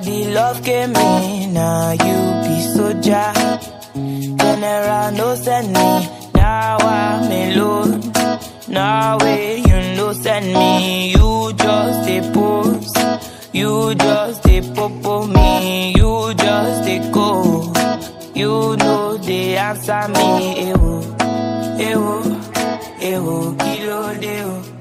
The love came in. Now you be soldier, general no send me. Now I'm alone. Now way you no send me. You just a pose, you just a popo me. You just a go. You know they answer me, ewo, ewo, ewo, kilo ewo.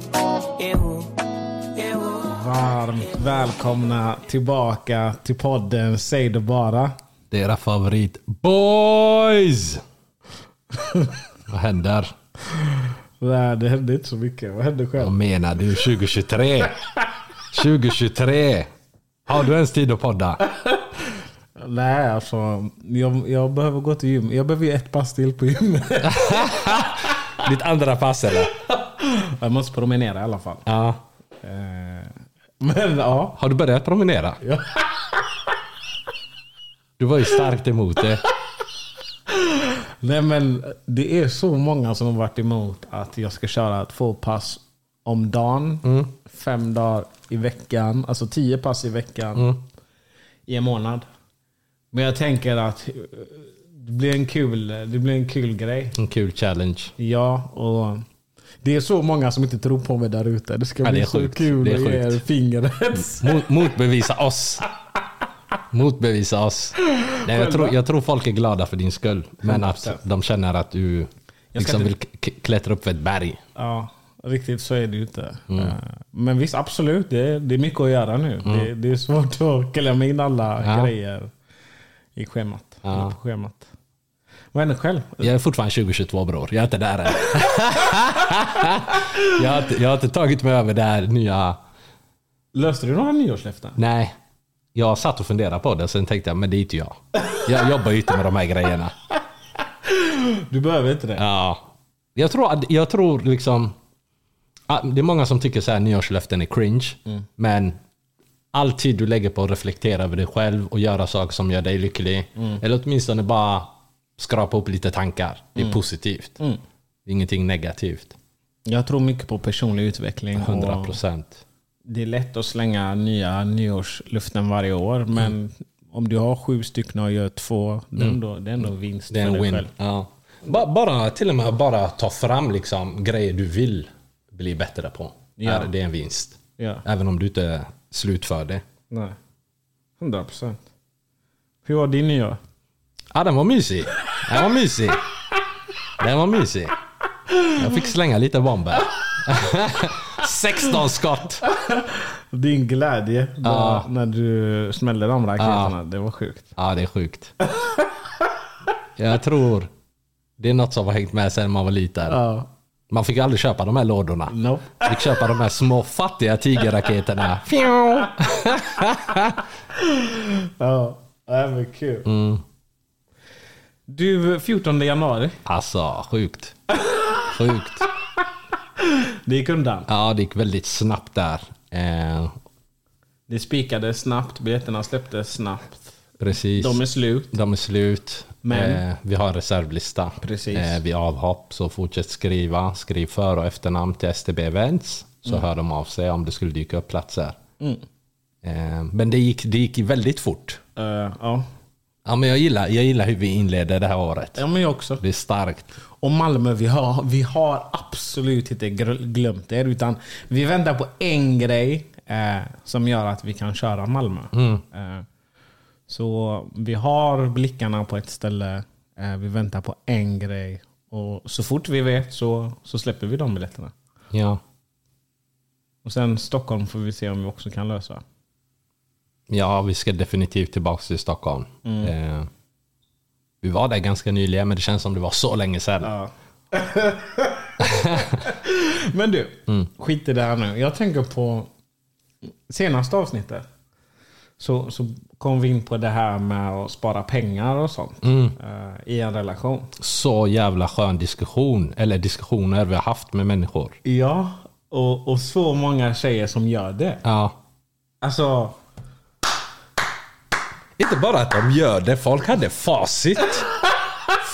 Varmt välkomna tillbaka till podden Säg det bara. Det är era favorit boys! Vad händer? Nej, det hände inte så mycket. Vad hände Vad själv? menar du? 2023? 2023? Har du ens tid att podda? Nej, alltså. Jag, jag behöver gå till gym. Jag behöver ju ett pass till på gymmet. Ditt andra pass eller? Jag måste promenera i alla fall. Ja. Men ja. Har du börjat promenera? Ja. Du var ju starkt emot det. Nej men det är så många som har varit emot att jag ska köra två pass om dagen. Fem dagar i veckan. Alltså tio pass i veckan. I en månad. Men jag tänker att eh, det blir en kul, det blir en kul grej. En kul challenge. Ja, och det är så många som inte tror på mig där ute. Det ska Ja, det bli så sjukt. kul att ge er fingret. Mot, motbevisa oss. Motbevisa oss. Nej, jag, tror, jag tror folk är glada för din skull. Men att 100%. de känner att du liksom inte- vill klättra upp för ett berg. Ja, riktigt så är det ju inte. Mm. Eh, Men visst, absolut. Det är, det är mycket att göra nu. Det, det är svårt att klämma in alla Mm. Ja. grejer i schemat. Ja. På schemat. Vad händer själv? Jag är fortfarande 2022 bror. Jag är inte där än. jag, har inte, jag har inte tagit mig över det här nya... Löste du några nyårslöften? Nej. Jag satt och funderade på det, sen tänkte jag, men det är inte jag. Jag jobbar ju inte med de här grejerna. Du behöver inte det? Ja. Jag tror, jag tror liksom... Det är många som tycker så här nyårslöften är cringe. Men all tid du lägger på att reflektera över dig själv och göra saker som gör dig lycklig. Eller åtminstone bara skrapa upp lite tankar. Det är positivt. Det är ingenting negativt. Jag tror mycket på personlig utveckling. 100 och procent. Det är lätt att slänga nya nyårslöften varje år. Mm. Men om du har sju stycken och gör två, det, är ändå, det är ändå vinst Det är för en dig win. själv. Ja. Ba- Bara, till och med bara ta fram liksom grejer du vill bli bättre på. Ja. Är det är en vinst. Ja. Även om du inte slutför det. Nej. 100 procent. Hur var din nyår? Ja, den var mysig. Den var mysig. Den var mysig. Jag fick slänga lite bomber. 16 skott. Din glädje då, Ja. när du smällde de raketerna, det var sjukt. Ja, det är sjukt. Jag tror det är något som har hängt med sen man var liten. Ja. Man fick aldrig köpa de här lådorna. Nope. Fick köpa de här små fattiga tigerraketerna. Ja, det var kul. Mm. Du, 14 januari. Alltså, sjukt. Sjukt. Det gick undan. Ja, det gick väldigt snabbt där. Eh, Det spikades snabbt, biljetterna släpptes snabbt. precis. De är slut. De är slut. Men- Eh, vi har en reservlista. Precis. Eh, vid avhopp, så fortsätt skriva. Skriv för och efternamn till STB Events. Så Mm. hör de av sig om det skulle dyka upp platser. Eh, men det gick, det gick väldigt fort. Eh, ja. Ja, men jag, gillar, jag gillar hur vi inleder det här året. ja, men jag också. Det är starkt. Och Malmö, vi har, vi har absolut inte glömt er. Utan vi väntar på en grej eh, som gör att vi kan köra Malmö. Eh, så vi har blickarna på ett ställe. Eh, vi väntar på en grej. Och så fort vi vet så, så släpper vi de biljetterna. Ja. Och sen Stockholm får vi se om vi också kan lösa. Ja, vi ska definitivt tillbaka till Stockholm. Mm. Eh, vi var där ganska nyligen, men det känns som det var så länge sedan. Ja. Men du, skit i det här nu. Jag tänker på senaste avsnittet. Så, så kom vi in på det här med att spara pengar och sånt eh, i en relation. Så jävla skön diskussion, eller diskussioner vi har haft med människor. Ja, och, och så många tjejer som gör det. Ja. Alltså, Inte bara att de gör det, folk hade facit.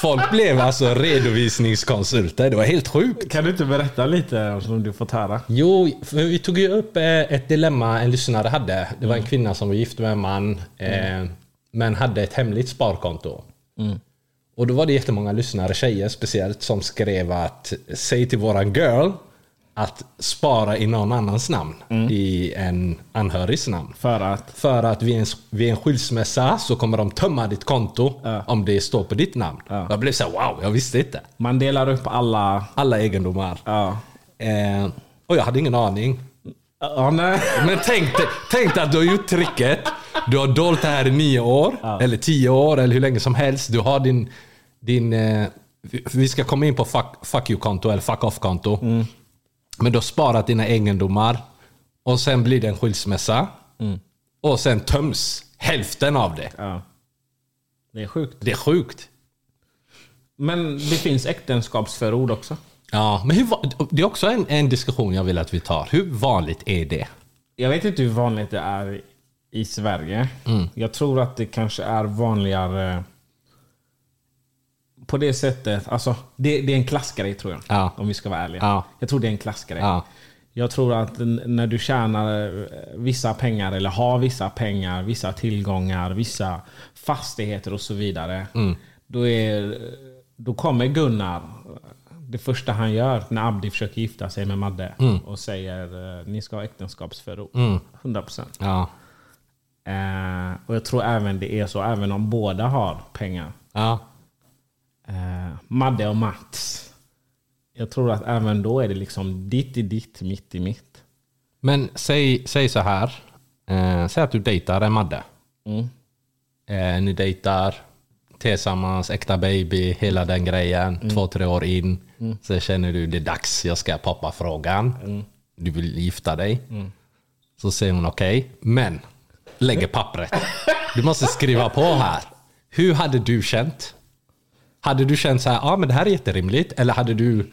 Folk blev alltså redovisningskonsulter. Det var helt sjukt. kan du inte berätta lite som du fått höra? Jo, vi tog ju upp eh, ett dilemma en lyssnare hade. Det var en kvinna som var gift med en man, eh, men hade ett hemligt sparkonto. Och då var det jättemånga lyssnare, tjejer speciellt, som skrev att säg till våran girl att spara i någon annans namn. I en anhörigs namn. För att? För att vid en, vid en skilsmässa så kommer de tömma ditt konto Ja. om det står på ditt namn. Ja. Jag blev så här, wow, jag visste inte. Man delar upp alla... Alla egendomar. Ja. Eh, och jag hade ingen aning. Ja, nej. Men tänk, tänk att du har gjort tricket. Du har dolt det här i nio år, eller tio år, eller hur länge som helst. Du har din... din eh, vi- ska komma in på fuck, fuck you-konto eller fuck off-konto. Men du har sparat dina egendomar. Och sen blir det en skilsmässa. Och sen töms hälften av det. Ja. Det är sjukt. Det är sjukt. Men det finns äktenskapsförord också. Ja, men hur, det är också en, en diskussion jag vill att vi tar. Hur vanligt är det? Jag vet inte hur vanligt det är i Sverige. Jag tror att det kanske är vanligare på det sättet. Alltså, det, det är en klassgrej tror jag. Ja. Om vi ska vara ärliga. Ja. Jag tror det är en klassgrej. Ja. Jag tror att när du tjänar eh, vissa pengar eller har vissa pengar, vissa tillgångar, vissa fastigheter och så vidare. Då, är, då kommer Gunnar, det första han gör när Abdi försöker gifta sig med Madde och säger eh, ni ska ha äktenskapsförord. 100%. Ja. Eh, och jag tror även det är så, även om båda har pengar. Ja. Eh, Madde och Mats. Jag tror att även då är det liksom ditt i ditt, mitt i mitt. Men säg, säg så här. Eh, säg att du dejtar en Madde. Mm. Eh, ni dejtar tillsammans, äkta baby, hela den grejen. Mm. Två, tre år in. Så känner du det är dags, jag ska poppa frågan. Mm. Du vill gifta dig. Så säger hon okej, men lägger pappret. Du måste skriva på här. Hur hade du känt? Hade du känt så här, ja men det här är jätterimligt. Eller hade du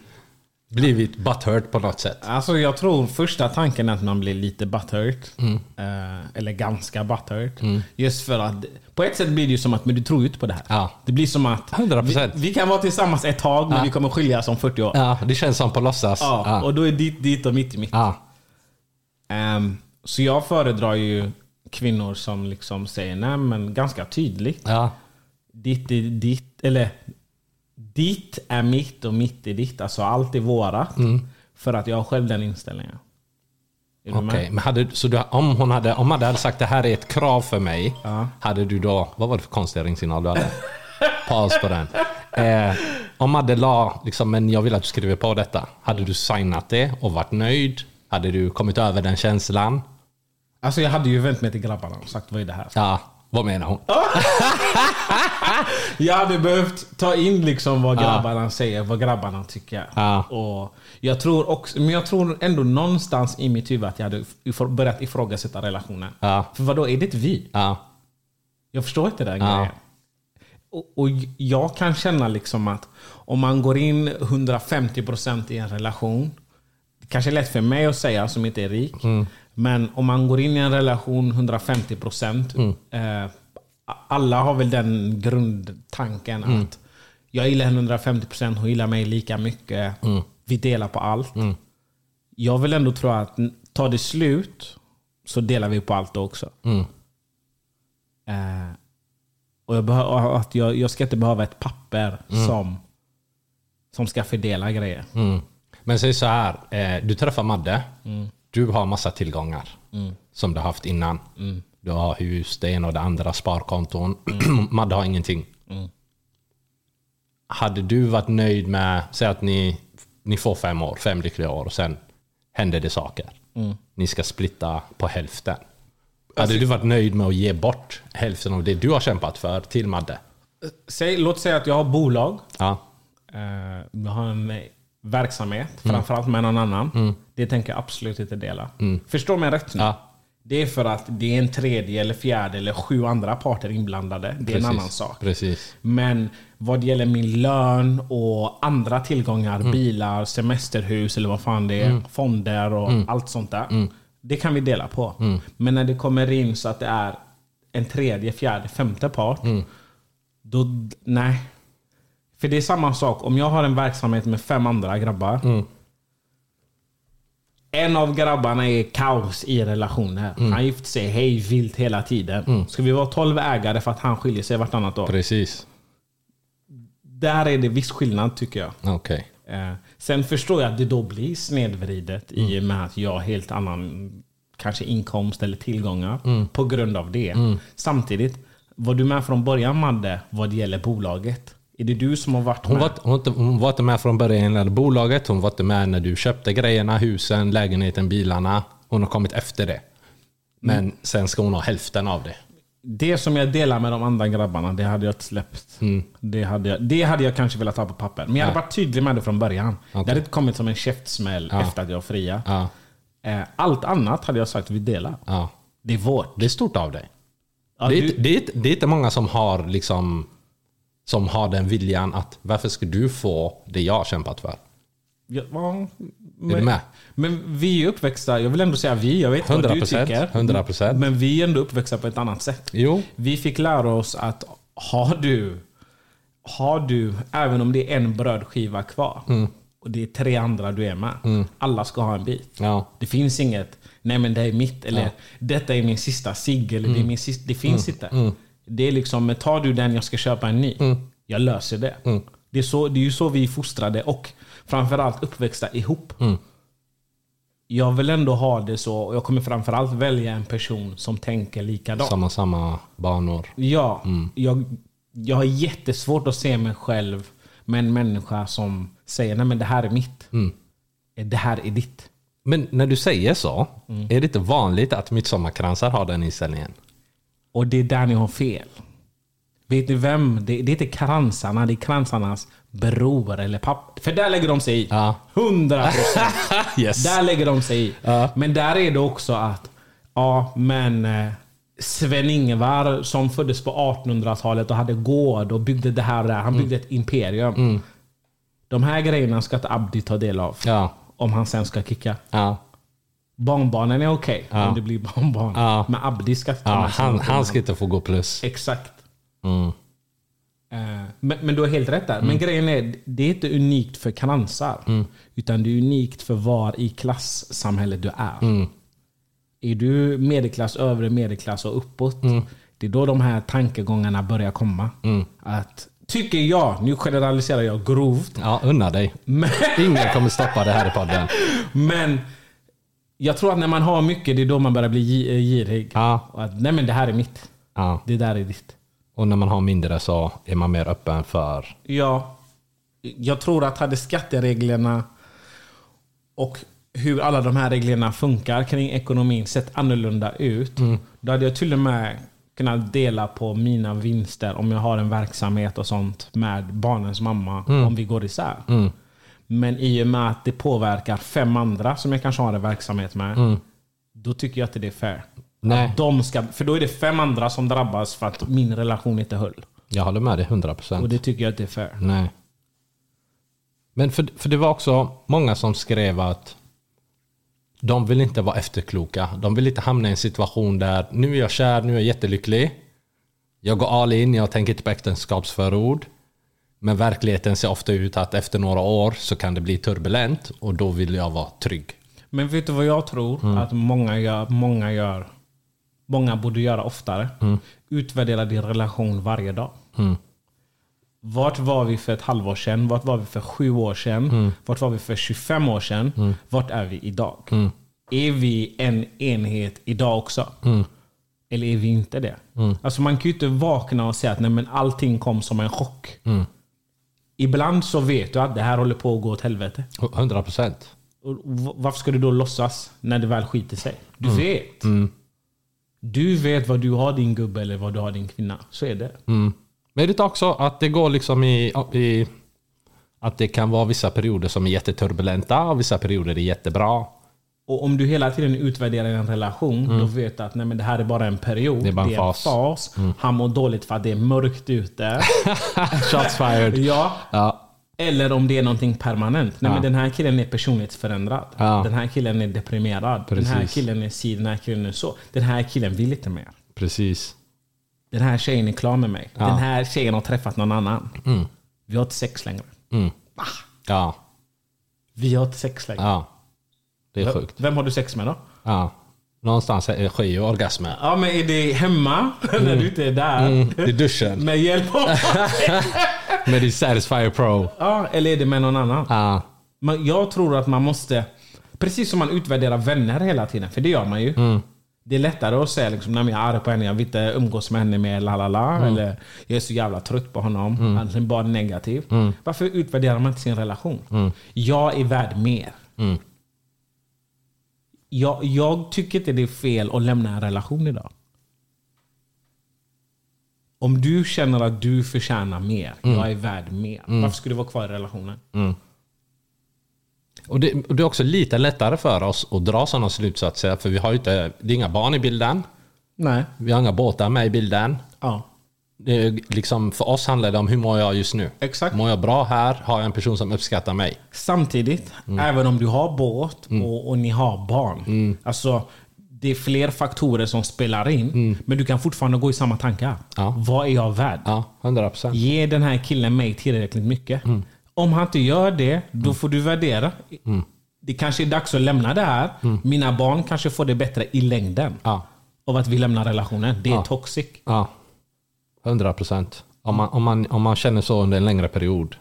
blivit butthurt på något sätt? Alltså jag tror första tanken är att man blir lite butthurt. Eh, eller ganska butthurt. Just för att på ett sätt blir det ju som att men du tror ju inte på det här. Ja. Det blir som att 100%. Vi, vi kan vara tillsammans ett tag men vi kommer skiljas om 40 år. Ja, det känns som på låtsas. Ja, Ja. Och då är dit, dit och mitt i mitt. Ja. Ehm, så jag föredrar ju kvinnor som liksom säger nej men ganska tydligt. Ja. Ditt ditt, eller ditt är mitt och mitt är ditt. Alltså allt är vårat. För att jag har själv den inställningen. Okej, med? men hade, så du, om hon hade, om Madde hade sagt det här är ett krav för mig. Hade du då, vad var det för konstig ringsignal du hade? Paus på den. Eh, om Madde la, liksom, men jag vill att du skriver på detta. Hade du signat det och varit nöjd? Hade du kommit över den känslan? Alltså jag hade ju vänt mig till grabbarna och sagt vad är det här? Ja, vad menar hon? Jag hade behövt ta in liksom vad grabbarna säger, vad grabbarna tycker. Ja. Och jag tror också, men jag tror ändå någonstans i mitt huvud att jag hade börjat ifrågasätta relationen. Ja. För vad då är det ett vi? Ja, Jag förstår inte den Ja. grejen. Och, och jag kan känna liksom att om man går in 150% i en relation, kanske är lätt för mig att säga som inte är rik. Men om man går in i en relation 150 procent. Eh, alla har väl den grundtanken att jag gillar henne 150 procent, hon gillar mig lika mycket. Vi delar på allt. Jag vill ändå tro att tar det slut så delar vi på allt också. Eh, och jag, att jag, jag ska inte behöva ett papper som, som ska fördela grejer. Mm. Men säg så här, eh, du träffar Madde. Du har massa tillgångar som du har haft innan. Du har hus, det ena och det andra, sparkonton. Madde har ingenting. Hade du varit nöjd med, säg att ni, ni får fem år, fem lyckliga år och sen händer det saker. Ni ska splitta på hälften. Hade du varit nöjd med att ge bort hälften av det du har kämpat för till Madde? Säg, låt säga att jag har bolag. Ja. Eh, jag har en verksamhet, framförallt med någon annan. Det tänker jag absolut inte dela. Förstå mig rätt nu. Ja. Det är för att det är en tredje, eller fjärde eller sju andra parter inblandade. Det är en Precis. annan sak. Precis. Men vad gäller min lön och andra tillgångar, bilar, semesterhus eller vad fan det är, fonder och allt sånt där. Det kan vi dela på. Men när det kommer in så att det är en tredje, fjärde, femte part. Då, nej. För det är samma sak, om jag har en verksamhet med fem andra grabbar. En av grabbarna är kaos i relationer. Han gifter sig hej vilt hela tiden. Ska vi vara 12 ägare för att han skiljer sig vartannat år? Precis. Där är det viss skillnad tycker jag. Okej. Eh, sen förstår jag att det då blir snedvridet i och med att jag har helt annan kanske inkomst eller tillgångar på grund av det. Samtidigt, var du med från början Madde vad det gäller bolaget? Är det du som har varit Hon med? var, hon, inte- hon var inte med från början när bolaget. Hon var inte med när du köpte grejerna, husen, lägenheten, bilarna. Hon har kommit efter det. Men sen ska hon ha hälften av det. Det som jag delar med de andra grabbarna, det hade jag inte släppt. Det, hade jag, det hade jag kanske velat ha på papper. Men jag hade varit tydlig med det från början. Det hade inte kommit som en käftsmäll efter att jag fria. Ja. Eh, Allt annat hade jag sagt vi delar. Ja. Det är vårt. Det är stort av dig. Ja, det, det, inte- det är inte många som har liksom som har den viljan att varför ska du få det jag har kämpat för? Ja, ja, Är men, du med? Men vi är uppväxta, jag vill ändå säga vi, jag vet inte vad du 100%, tycker. 100%. Men vi är ändå uppväxta på ett annat sätt. Jo. Vi fick lära oss att har du, har du även om det är en brödskiva kvar Mm. och det är tre andra du är med. Alla ska ha en bit. Ja. Det finns inget, nej men det är mitt, eller detta är min sista cigg, eller Mm. det är min sista. Det finns inte. Det är liksom, tar du den, jag ska köpa en ny. Mm. Jag löser det. Det, är så, det är ju så vi är fostrade och framförallt uppväxta ihop. Mm. Jag vill ändå ha det så, och jag kommer framförallt välja en person som tänker likadant. Samma, samma banor. Ja, jag, jag har jättesvårt att se mig själv med en människa som säger nej men det här är mitt. Det här är ditt. Men när du säger så, är det inte vanligt att midsommarkransar har den inställningen? Och det är där ni har fel. Vet ni vem? Det, det är inte kransarna, det är kransarnas bror eller pappa. För där lägger de sig i. Ja. 100 procent. Yes. Där lägger de sig i. Men där är det också att, ja men eh, Sven-Ingvar som föddes på 1800-talet och hade gård och byggde det här och det här. Han byggde ett imperium. De här grejerna ska inte Abdi ta del av. Ja. Om han sen ska kicka. Ja. Barnbarnen är okej om det blir barnbarn. Ja. Men Abdi ska ta ja han, han ska inte få gå plus. Exakt. Mm. Eh, Men, men du har helt rätt där. Men grejen är, det är inte unikt för kransar. Utan det är unikt för var i klassamhället du är. Är du medelklass, övre medelklass och uppåt. Det är då de här tankegångarna börjar komma. Att, tycker jag, nu generaliserar jag grovt. Ja, unna dig. Men, Ingen kommer stoppa det här i podden. men jag tror att när man har mycket, det är då man börjar bli eh, girig. Ja. Och att, nej men det här är mitt. Ja. Det där är ditt. Och när man har mindre så är man mer öppen för... Ja, jag tror att hade skattereglerna och hur alla de här reglerna funkar kring ekonomin sett annorlunda ut. Då hade jag till och med kunnat dela på mina vinster om jag har en verksamhet och sånt med barnens mamma om vi går isär. Men i och med att det påverkar fem andra som jag kanske har en verksamhet med. Då tycker jag inte det är fair. Nej. Att de ska, för då är det fem andra som drabbas för att min relation inte höll. Jag håller med dig 100%. Och det tycker jag inte är fair. Nej. Men för, för det var också många som skrev att de vill inte vara efterkloka. De vill inte hamna i en situation där nu är jag kär, nu är jag jättelycklig. Jag går all in, jag tänker inte på äktenskapsförord. Men verkligheten ser ofta ut att efter några år så kan det bli turbulent och då vill jag vara trygg. Men vet du vad jag tror Mm. att många gör, många gör? Många borde göra oftare. Mm. Utvärdera din relation varje dag. Vart var vi för ett halvår sedan? Vart var vi för sju år sedan? Mm. Vart var vi för 25 år sedan? Vart är vi idag? Mm. Är vi en enhet idag också? Mm. Eller är vi inte det? Alltså man kan ju inte vakna och säga att nej, men allting kom som en chock. Mm. Ibland så vet du att det här håller på att gå åt helvete. 100 procent. Varför ska du då låtsas när det väl skiter sig? Du Mm. vet. Du vet vad du har din gubbe eller vad du har din kvinna. Så är det. Mm. Men det är också att det går liksom i, i... Att det kan vara vissa perioder som är jätteturbulenta och vissa perioder är jättebra. Och om du hela tiden utvärderar en relation, då vet du att nej, men det här är bara en period. Mm. Det är bara en fas. Mm. fas. Han mår dåligt för att det är mörkt ute. Shots fired. ja. Ja. Eller om det är någonting permanent. Nej, Ja. men den här killen är personlighetsförändrad. Ja. Den här killen är deprimerad. Den här Precis. killen är si, den här killen är så. Den här killen vill inte mer. Precis. Den här tjejen är klar med mig. Ja. Mm. Den här tjejen har träffat någon annan. Vi har inte sex längre. Ja. Vi har inte sex längre. Ja. Det är sjukt. Vem har du sex med då? Ja. Någonstans sker ju orgasmer. Ja men är det hemma? När du inte är där? Mm, I duschen. Med hjälp av... Med din Satisfyer Pro. ja, eller är det med någon annan? Ja. Men jag tror att man måste... Precis som man utvärderar vänner hela tiden, för det gör man ju. Mm. Det är lättare att säga liksom, "Nej, men jag är arg på henne, jag vill inte umgås med henne mer, la la la. Mm. Eller jag är så jävla trött på honom. Han är bara negativ. Mm. Varför utvärderar man inte sin relation? Jag är värd mer. Mm. Jag, jag tycker inte det är fel att lämna en relation idag. Om du känner att du förtjänar mer, Mm. jag är värd mer. Varför skulle du vara kvar i relationen? Och det, och det är också lite lättare för oss att dra sådana slutsatser. För vi har ju inte, det är inga barn i bilden. Nej. Vi har inga båtar med i bilden. Ja. Det är liksom, för oss handlar det om hur mår jag just nu. Exakt. Mår jag bra här? Har jag en person som uppskattar mig? Samtidigt, Mm. även om du har båt och, och ni har barn. Alltså, det är fler faktorer som spelar in. Men du kan fortfarande gå i samma tankar. Mm. Ja. Vad är jag värd? Ja, 100 procent. Ge den här killen mig tillräckligt mycket. Mm. Om han inte gör det, då får du värdera. Mm. Det kanske är dags att lämna det här. Mina barn kanske får det bättre i längden. Ja. Av att vi lämnar relationen. Det är Ja. toxic. Ja. 100 procent. Om man, om, man, om man känner så under en längre period.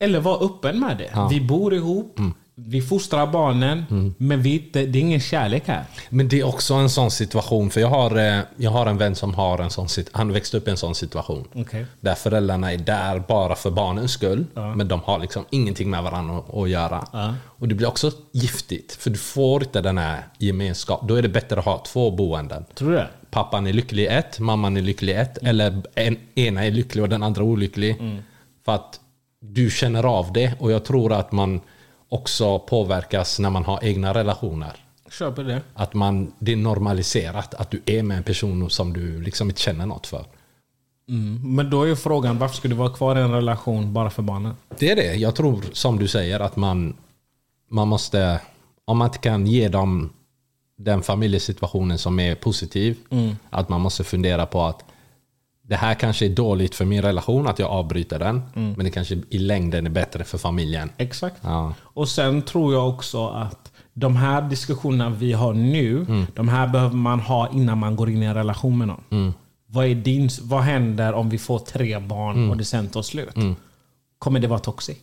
Eller var öppen med det. Vi bor ihop. Mm. Vi fostrar barnen. Men vi, det, det är ingen kärlek här. Men det är också en sån situation. För jag har, eh, jag har en vän som har en sån Han växte upp i en sån situation. Okej. Där föräldrarna är där bara för barnens skull. Men de har liksom ingenting med varandra att- göra. Och det blir också giftigt. För du får inte den här gemenskapen. Då är det bättre att ha två boenden. Tror du det? Pappan är lycklig i ett, mamman är lycklig i ett. Eller en, ena är lycklig och den andra olycklig. För att du känner av det. Och jag tror att man också påverkas när man har egna relationer. På det. Att man, det är normaliserat att du är med en person som du liksom inte känner något för. Men då är ju frågan, varför ska du vara kvar i en relation bara för barnen? Det är det. Jag tror som du säger att man, man måste, om man inte kan ge dem den familjesituationen som är positiv, att man måste fundera på att det här kanske är dåligt för min relation att jag avbryter den, men det kanske i längden är bättre för familjen. Exakt. Ja. Och sen tror jag också att de här diskussionerna vi har nu, de här behöver man ha innan man går in i en relation med någon. Vad, är din, vad händer om vi får tre barn och det sen tar slut? Kommer det vara toxic?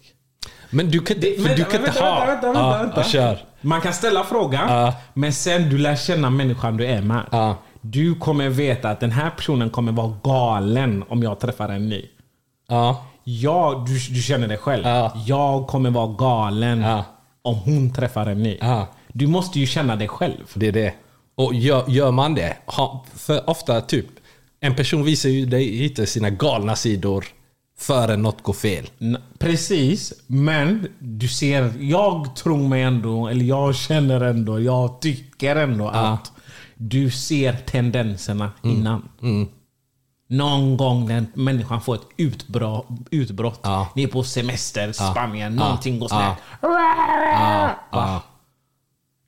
Men du kan, för Vänta, du kan vänta, inte ha... vänta, vänta, vänta. kör. Man kan ställa frågan, Ja. men sen du lär känna människan du är med. Ja. Du kommer veta att den här personen kommer vara galen om jag träffar en ny. Ja. Ja, du, du känner det själv. Ja. Jag kommer vara galen Ja. om hon träffar en ny. Ja. Du måste ju känna det själv. Det är det. Och gör, gör man det, ha, för ofta typ, en person visar ju dig lite sina galna sidor före något går fel. Precis, men du ser, jag tror mig ändå, eller jag känner ändå, jag tycker ändå att du ser tendenserna Mm. innan. Någon gång när människan får ett utbrott, utbrott Ja. ni är på semester, Spanien, någonting går Ja. snett. Ja.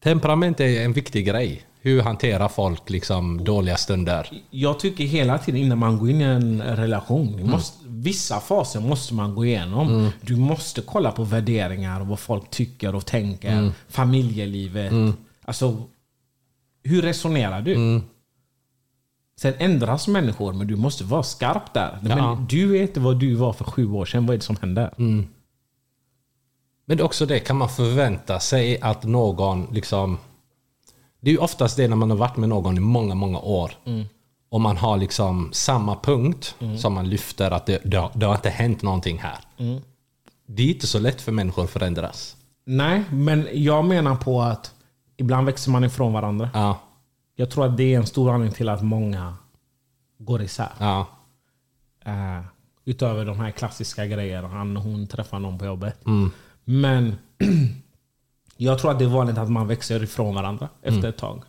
Temperament är en viktig grej. Hur hanterar folk liksom dåliga stunder? Jag tycker hela tiden innan man går in i en relation, det måste, vissa faser måste man gå igenom. Du måste kolla på värderingar och vad folk tycker och tänker. Familjelivet. Alltså, hur resonerar du? Sen ändras människor, men du måste vara skarp där. Ja. Men du vet vad du var för sju år sedan. Vad är det som händer? Men det är också det, kan man förvänta sig att någon liksom... Det är ju oftast det när man har varit med någon i många, många år. Och man har liksom samma punkt som man lyfter, att det, det, har, det har inte hänt någonting här. Det är inte så lätt för människor att förändras. Nej, men jag menar på att ibland växer man ifrån varandra. Ja, Jag tror att det är en stor anledning till att många går isär. ja, Eh, utöver de här klassiska grejerna. Han och hon träffar någon på jobbet. Men jag tror att det är vanligt att man växer ifrån varandra efter ett tag.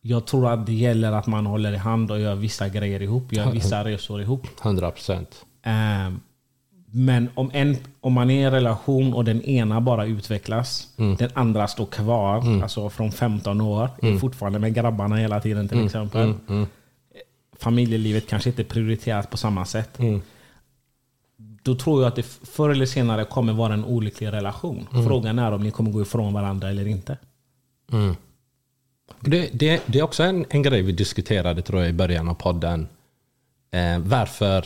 Jag tror att det gäller att man håller i hand och gör vissa grejer ihop. Gör vissa resor ihop. 100 procent. Eh, men om, en, om man är i en relation och den ena bara utvecklas, den andra står kvar, alltså från 15 år, är fortfarande med grabbarna hela tiden till exempel. Familjelivet kanske inte är prioriterat på samma sätt. Då tror jag att det förr eller senare kommer vara en olycklig relation. Frågan är om ni kommer gå ifrån varandra eller inte. Det, det, det är också en, en grej vi diskuterade tror jag i början av podden. Eh, varför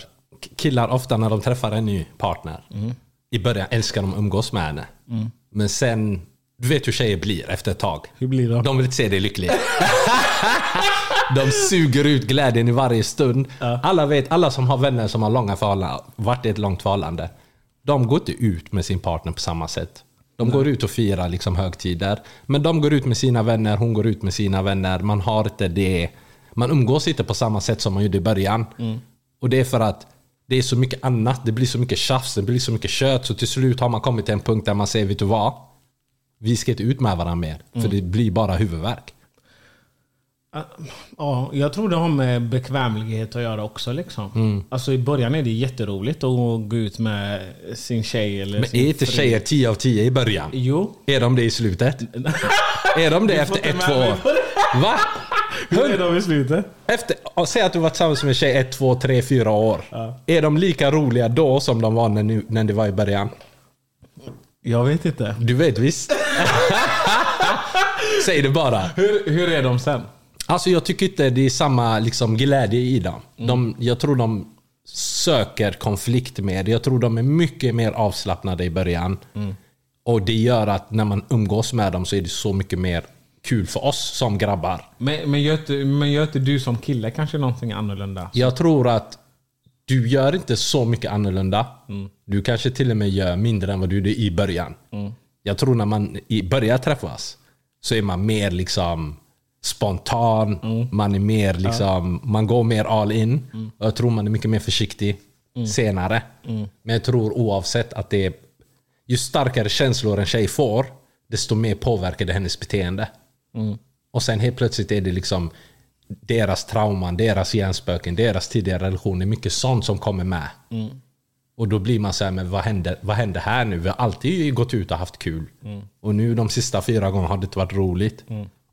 killar ofta när de träffar en ny partner i början älskar de att umgås med henne. Men sen, du vet hur tjejer blir efter ett tag. Hur blir det? De vill inte se dig lycklig. de suger ut glädjen i varje stund. Alla vet, alla som har vänner som har långa förhållanden, varit i ett långt förhållande. De går inte ut med sin partner på samma sätt. De går ut och firar liksom högtider. Men de går ut med sina vänner, hon går ut med sina vänner. Man har inte det... Man umgås inte på samma sätt som man gjorde i början. Och det är för att det är så mycket annat. Det blir så mycket tjafs, det blir så mycket kött. Så till slut har man kommit till en punkt där man säger, vet du vad? Vi ska inte ut med varandra mer. För det blir bara huvudvärk. Ja, jag tror det har med bekvämlighet att göra också. Liksom. Alltså, I början är det jätteroligt att gå ut med sin tjej. Eller Men är inte fru. tjejer 10 av 10 i början? Jo. Är de det i slutet? är de det efter ett, två år? Va? Hur är de i slutet? Efter, ja, säg att du varit tillsammans med en tjej ett, två, tre, fyra år. Är de lika roliga då som de var när, ni, när det var i början? Jag vet inte. Du vet visst? Säg det bara. Hur, hur är de sen? Alltså jag tycker inte det är samma liksom, glädje i dem. De, jag tror de söker konflikt med. Jag tror de är mycket mer avslappnade i början. Och det gör att när man umgås med dem så är det så mycket mer kul för oss som grabbar. Men, men, gör inte, men gör inte du som kille kanske någonting annorlunda? Jag tror att du gör inte så mycket annorlunda. Du kanske till och med gör mindre än vad du gjorde i början. Jag tror när man börjar träffas så är man mer liksom spontan. Man är mer liksom, man går mer all in. Och jag tror man är mycket mer försiktig senare. Men jag tror oavsett att det är ju starkare känslor en tjej får, desto mer påverkar det hennes beteende. Och sen helt plötsligt är det liksom deras trauman, deras hjärnspöken, deras tidigare relationer. Mycket sånt som kommer med. Och då blir man så här, men vad händer, vad händer här nu? Vi har alltid gått ut och haft kul. Och nu de sista fyra gångerna har det inte varit roligt.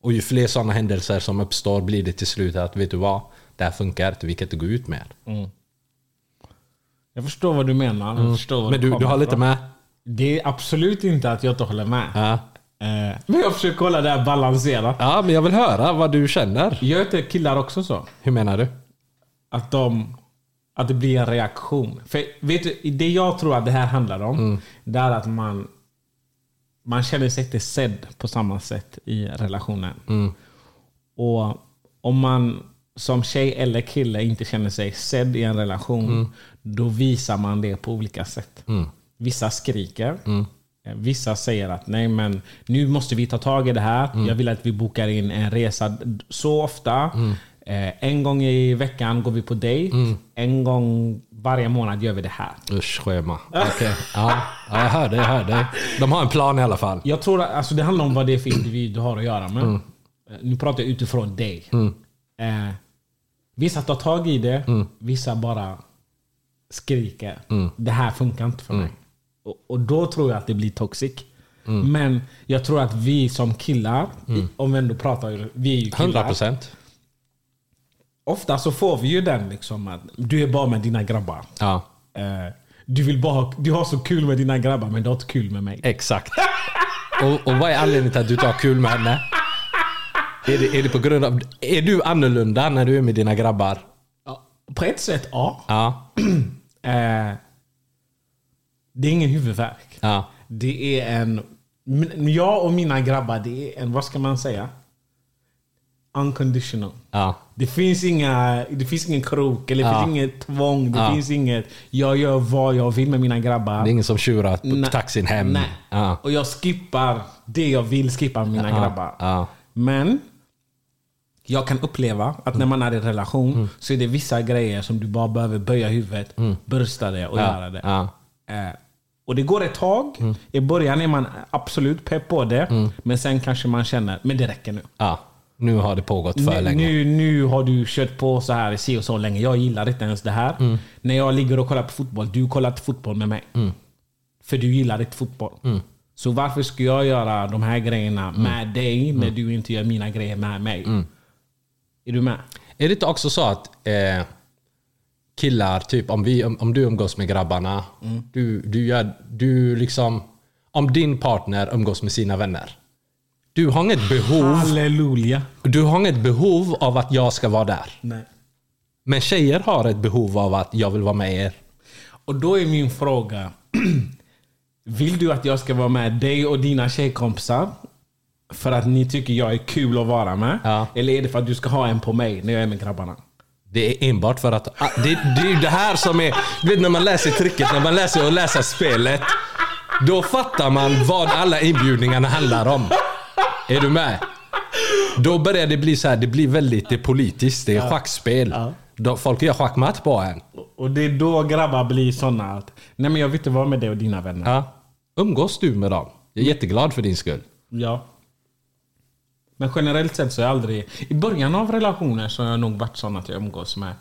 Och ju fler sådana händelser som uppstår blir det till slut att, vet du vad? Det här funkar inte, vi kan inte gå ut mer. Jag förstår vad du menar. Jag förstår vad Men du, du kommer har lite med? Det är absolut inte att jag inte håller med. Ja. Eh, men jag försöker kolla det här balanserat. ja, men jag vill höra vad du känner. Gör inte killar också så? Hur menar du? Att, de, att det blir en reaktion. För vet du, det jag tror att det här handlar om, det är att man, man känner sig inte sedd på samma sätt i relationen. Och om man som tjej eller kille inte känner sig sedd i en relation, då visar man det på olika sätt. Vissa skriker. Eh, Vissa säger att nej men nu måste vi ta tag i det här. Jag vill att vi bokar in en resa så ofta. Eh, en gång i veckan går vi på dejt. En gång varje månad gör vi det här. Usch, schema. Okej. Ja, ja, jag hör dig, jag hör dig. De har en plan i alla fall. Jag tror att alltså, det handlar om vad det är för individ du har att göra med. Eh, Nu pratar jag utifrån dig. Eh, vissa tar tag i det, vissa bara skriker. Det här funkar inte för mig. Och, och då tror jag att det blir toxic. Men jag tror att vi som killar, om vi ändå pratar, vi är ju killar. 100%. Ofta så får vi ju den liksom att du är bara med dina grabbar. Ja, Eh, du, vill bara, du har så kul med dina grabbar men du har inte kul med mig. exakt. Och, och vad är anledningen till att du tar kul med henne? Är det, är det på grund av... Är du annorlunda när du är med dina grabbar? Ja, På ett sätt, ja. Ja. Eh, det är ingen huvudvärk. Ja. Det är en... Jag och mina grabbar, det är en, vad ska man säga? Unconditional. Ja. Det finns, inga, det finns ingen krok, eller det Ja. finns inget tvång. Det Ja. finns inget... Jag gör vad jag vill med mina grabbar. Det är ingen som tjurar på Nej. taxin hem. Nej. Och jag skippar det jag vill skippa med mina grabbar. Men jag kan uppleva att när man är i en relation Mm. så är det vissa grejer som du bara behöver böja huvudet, brösta det och göra det. Eh, och det går ett tag. Mm. I början är man absolut pepp på det. Men sen kanske man känner, men det räcker nu. ja. Nu har det pågått för Nu, länge. nu, nu har du kört på så här si och så länge. Jag gillar inte ens det här. Mm. När jag ligger och kollar på fotboll, du kollar inte fotboll med mig. För du gillar inte fotboll. Mm. Så varför ska jag göra de här grejerna med dig när du inte gör mina grejer med mig? Mm. Är du med? Är det inte också så att eh, killar, typ om, vi, om, om du umgås med grabbarna, Mm. du, du gör, du liksom, om din partner umgås med sina vänner. Du har inget behov, Halleluja. du har inget behov av att jag ska vara där. Nej. Men tjejer har ett behov av att jag vill vara med er. Och då är min fråga. Vill du att jag ska vara med dig och dina tjejkompisar? För att ni tycker jag är kul att vara med? Ja. Eller är det för att du ska ha en på mig när jag är med grabbarna? Det är enbart för att... ah, Det, det är ju det här som är... Du vet när man läser tricket, när man läser och läser spelet. Då fattar man vad alla inbjudningarna handlar om. Är du med? Då börjar det bli så här, det blir väldigt det politiskt. Det är schackspel. Då, folk gör schackmatt på en. Och det är då grabbar blir såna att Nej men jag vill inte vara med dig och dina vänner. Ja. Umgås du med dem? Jag är jätteglad för din skull. Ja. Men generellt sett så är jag aldrig... I början av relationer så har jag nog varit sån att jag umgås med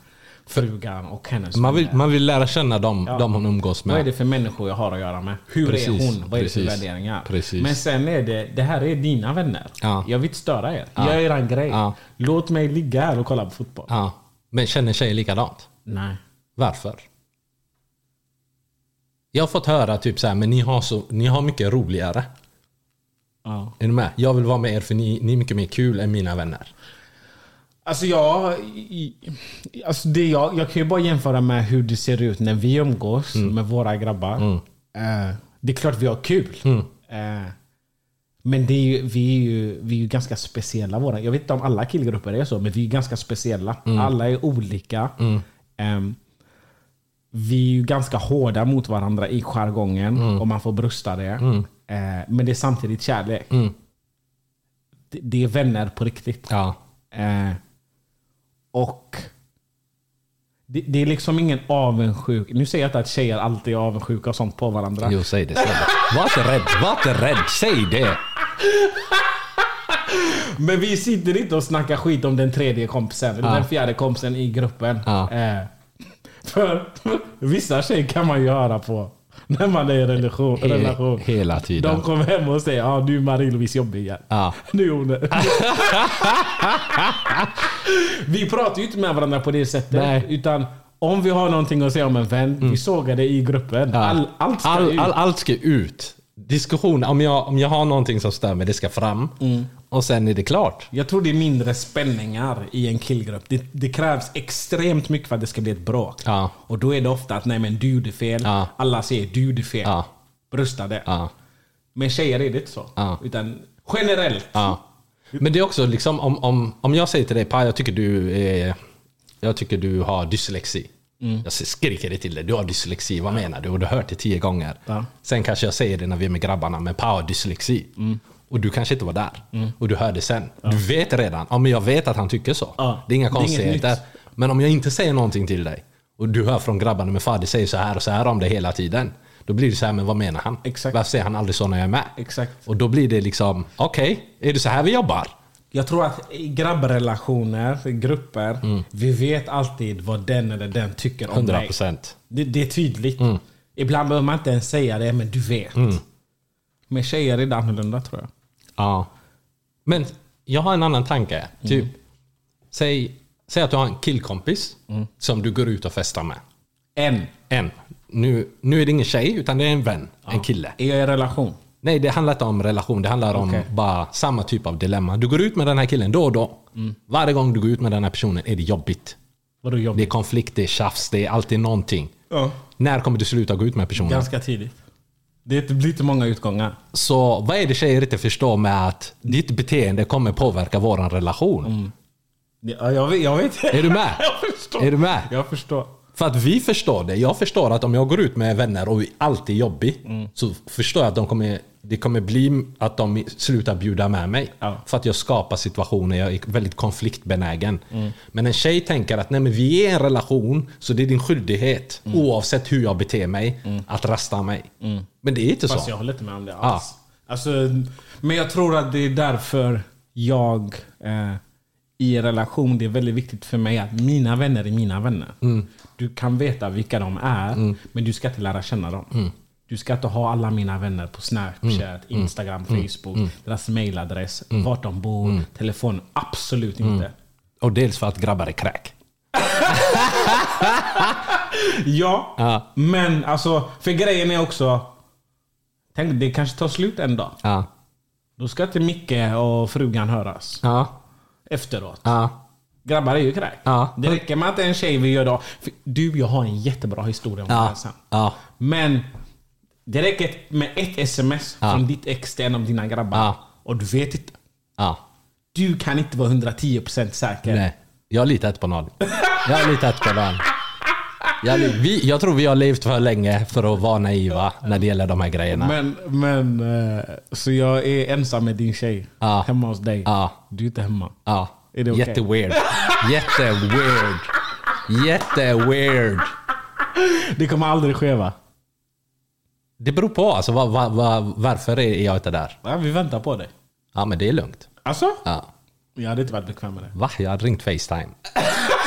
frugan och hennes Man vill, man vill lära känna dem, dem hon umgås med. Vad är det för människor jag har att göra med? Hur är Precis, hon? Vad är det för värderingar? precis. Men sen är det, det här är dina vänner. Ja. Jag vill inte störa er. Gör eran grej. Ja. Låt mig ligga här och kolla på fotboll. Ja. Men känner tjejer likadant? Nej. Varför? Jag har fått höra typ så här, men ni har, så, ni har mycket roligare. Ja. Är du med? Jag vill vara med er för ni, ni är mycket mer kul än mina vänner. Alltså jag, alltså det jag, jag kan ju bara jämföra med hur det ser ut när vi umgås Mm. med våra grabbar. Eh, det är klart vi har kul. Mm. Eh, men det är ju, vi, är ju, vi är ju ganska speciella. Våra. Jag vet inte om alla killgrupper är så, men vi är ganska speciella. Mm. Alla är olika. Ehm, vi är ju ganska hårda mot varandra i jargongen, Mm. om man får brösta det. Eh, men det är samtidigt kärlek. Det, det är vänner på riktigt. Ja. Eh, och det, det är liksom ingen avundsjuk. Nu säger jag inte att tjejer alltid är avundsjuka och sånt på varandra. Jo, säg det. Säg det. Var inte rädd. Var inte rädd. Säg det. Men vi sitter inte och snackar skit om den tredje kompisen. Eller den fjärde kompisen i gruppen. Ja. Eh, för vissa tjejer kan man ju höra på när man är i relation. He- relation. hela tiden. De kommer hem och säger ja du är Marie-Louise jobbig igen. Ja. Nu är hon Vi pratar ju inte med varandra på det sättet. Nej. Utan om vi har någonting att säga om en vän, vi sågar det i gruppen. Ja. All, allt ska all, ut. all, allt ska ut. Diskussion, om jag, om jag har någonting som stör mig, det ska fram. Mm. Och sen är det klart. Jag tror det är mindre spänningar i en killgrupp. Det, det krävs extremt mycket för att det ska bli ett bråk. Ja. Och då är det ofta att nej men du gjorde fel. Ja. Alla säger du gjorde fel. Ja. Brösta det. Ja. Men tjejer är det inte så. Utan generellt. Ja. Men det är också liksom om, om, om jag säger till dig Pa, jag tycker du är, Jag tycker du har dyslexi. Mm. Jag skriker det till dig. Du har dyslexi. Vad menar du? Och du har hört det tio gånger. Ja. Sen kanske jag säger det när vi är med grabbarna. Men Pa har dyslexi. Mm. Och du kanske inte var där. Och du hörde sen. Du vet redan. Ja, men jag vet att han tycker så. Ja. Det är inga konstigheter. Men om jag inte säger någonting till dig. Och du hör från grabbarna med Fadi säger så här och så här om det hela tiden. Då blir det så här, men vad menar han? Exakt. Varför säger han aldrig så när jag är med? Exakt. Och då blir det liksom, okej, är det så här vi jobbar? Jag tror att i grabbrelationer, grupper, Mm. vi vet alltid vad den eller den tycker om 100 mig. procent. Det, det är tydligt. Mm. Ibland behöver man inte ens säga det, men du vet. Med tjejer är det annorlunda tror jag. Ja. Men jag har en annan tanke. Typ, säg, säg att du har en killkompis som du går ut och festar med. En. En. Nu, nu är det ingen tjej, utan det är en vän. En kille. Är jag i relation? Nej, det handlar inte om relation. Det handlar om Okej. bara samma typ av dilemma. Du går ut med den här killen då och då. Varje gång du går ut med den här personen är det jobbigt. Vadå Det är jobbigt? konflikt, det är tjafs, det är alltid någonting. Ja. När kommer du sluta gå ut med personen? Ganska tidigt. Det blir inte många utgångar. Så vad är det tjejer inte förstår med att ditt beteende kommer påverka vår relation? Ja, jag vet. Jag vet. Är du med? Jag förstår. Är du med? Jag förstår. För att vi förstår det. Jag förstår att om jag går ut med vänner och vi alltid är jobbig Mm. så förstår jag att de kommer, det kommer bli att de slutar bjuda med mig. Ja. För att jag skapar situationer, jag är väldigt konfliktbenägen. Mm. Men en tjej tänker att nej, men vi är i en relation så det är din skyldighet Mm. oavsett hur jag beter mig att rasta mig. Men det är inte Fast så. jag håller inte med om det alls. Alltså, men jag tror att det är därför jag eh, i en relation, det är väldigt viktigt för mig att mina vänner är mina vänner. Du kan veta vilka de är, men du ska inte lära känna dem. Du ska inte ha alla mina vänner på Snapchat, Instagram, Facebook, deras mailadress, vart de bor, telefon. Absolut inte. Och dels för att grabbar är crack. Ja, Ja. men alltså, för grejen är också... Tänk, det kanske tar slut en dag. Ja. Då ska inte Micke och frugan höras Ja. Efteråt. Ja. Grabbar är ju crack. Ja. Det räcker med att en tjej vi gör då. För Du, jag har en jättebra historia om det här Ja. sen. Ja. Men det räcker med ett sms Ja. från ditt ex till en av dina grabbar. Ja. Och du vet inte. Ja. Du kan inte vara 110% säker. Nej. Jag litar inte på någon. Jag litar inte på någon. Jag, vi, jag tror vi har levt för länge för att vara naiva när det gäller de här grejerna. Men, men eh, så jag är ensam med din tjej. Ja. Hemma hos dig. Ja. Du är inte hemma. ja. Är det okej? Jätteweird. Jätteweird. Jätteweird. Det kommer aldrig ske va? Det beror på alltså, vad, vad, vad, varför är jag inte där? Ja, vi väntar på dig. Ja men det är lugnt. Alltså? Ja. Jag hade inte varit bekväm med det. Va? Jag hade ringt Facetime.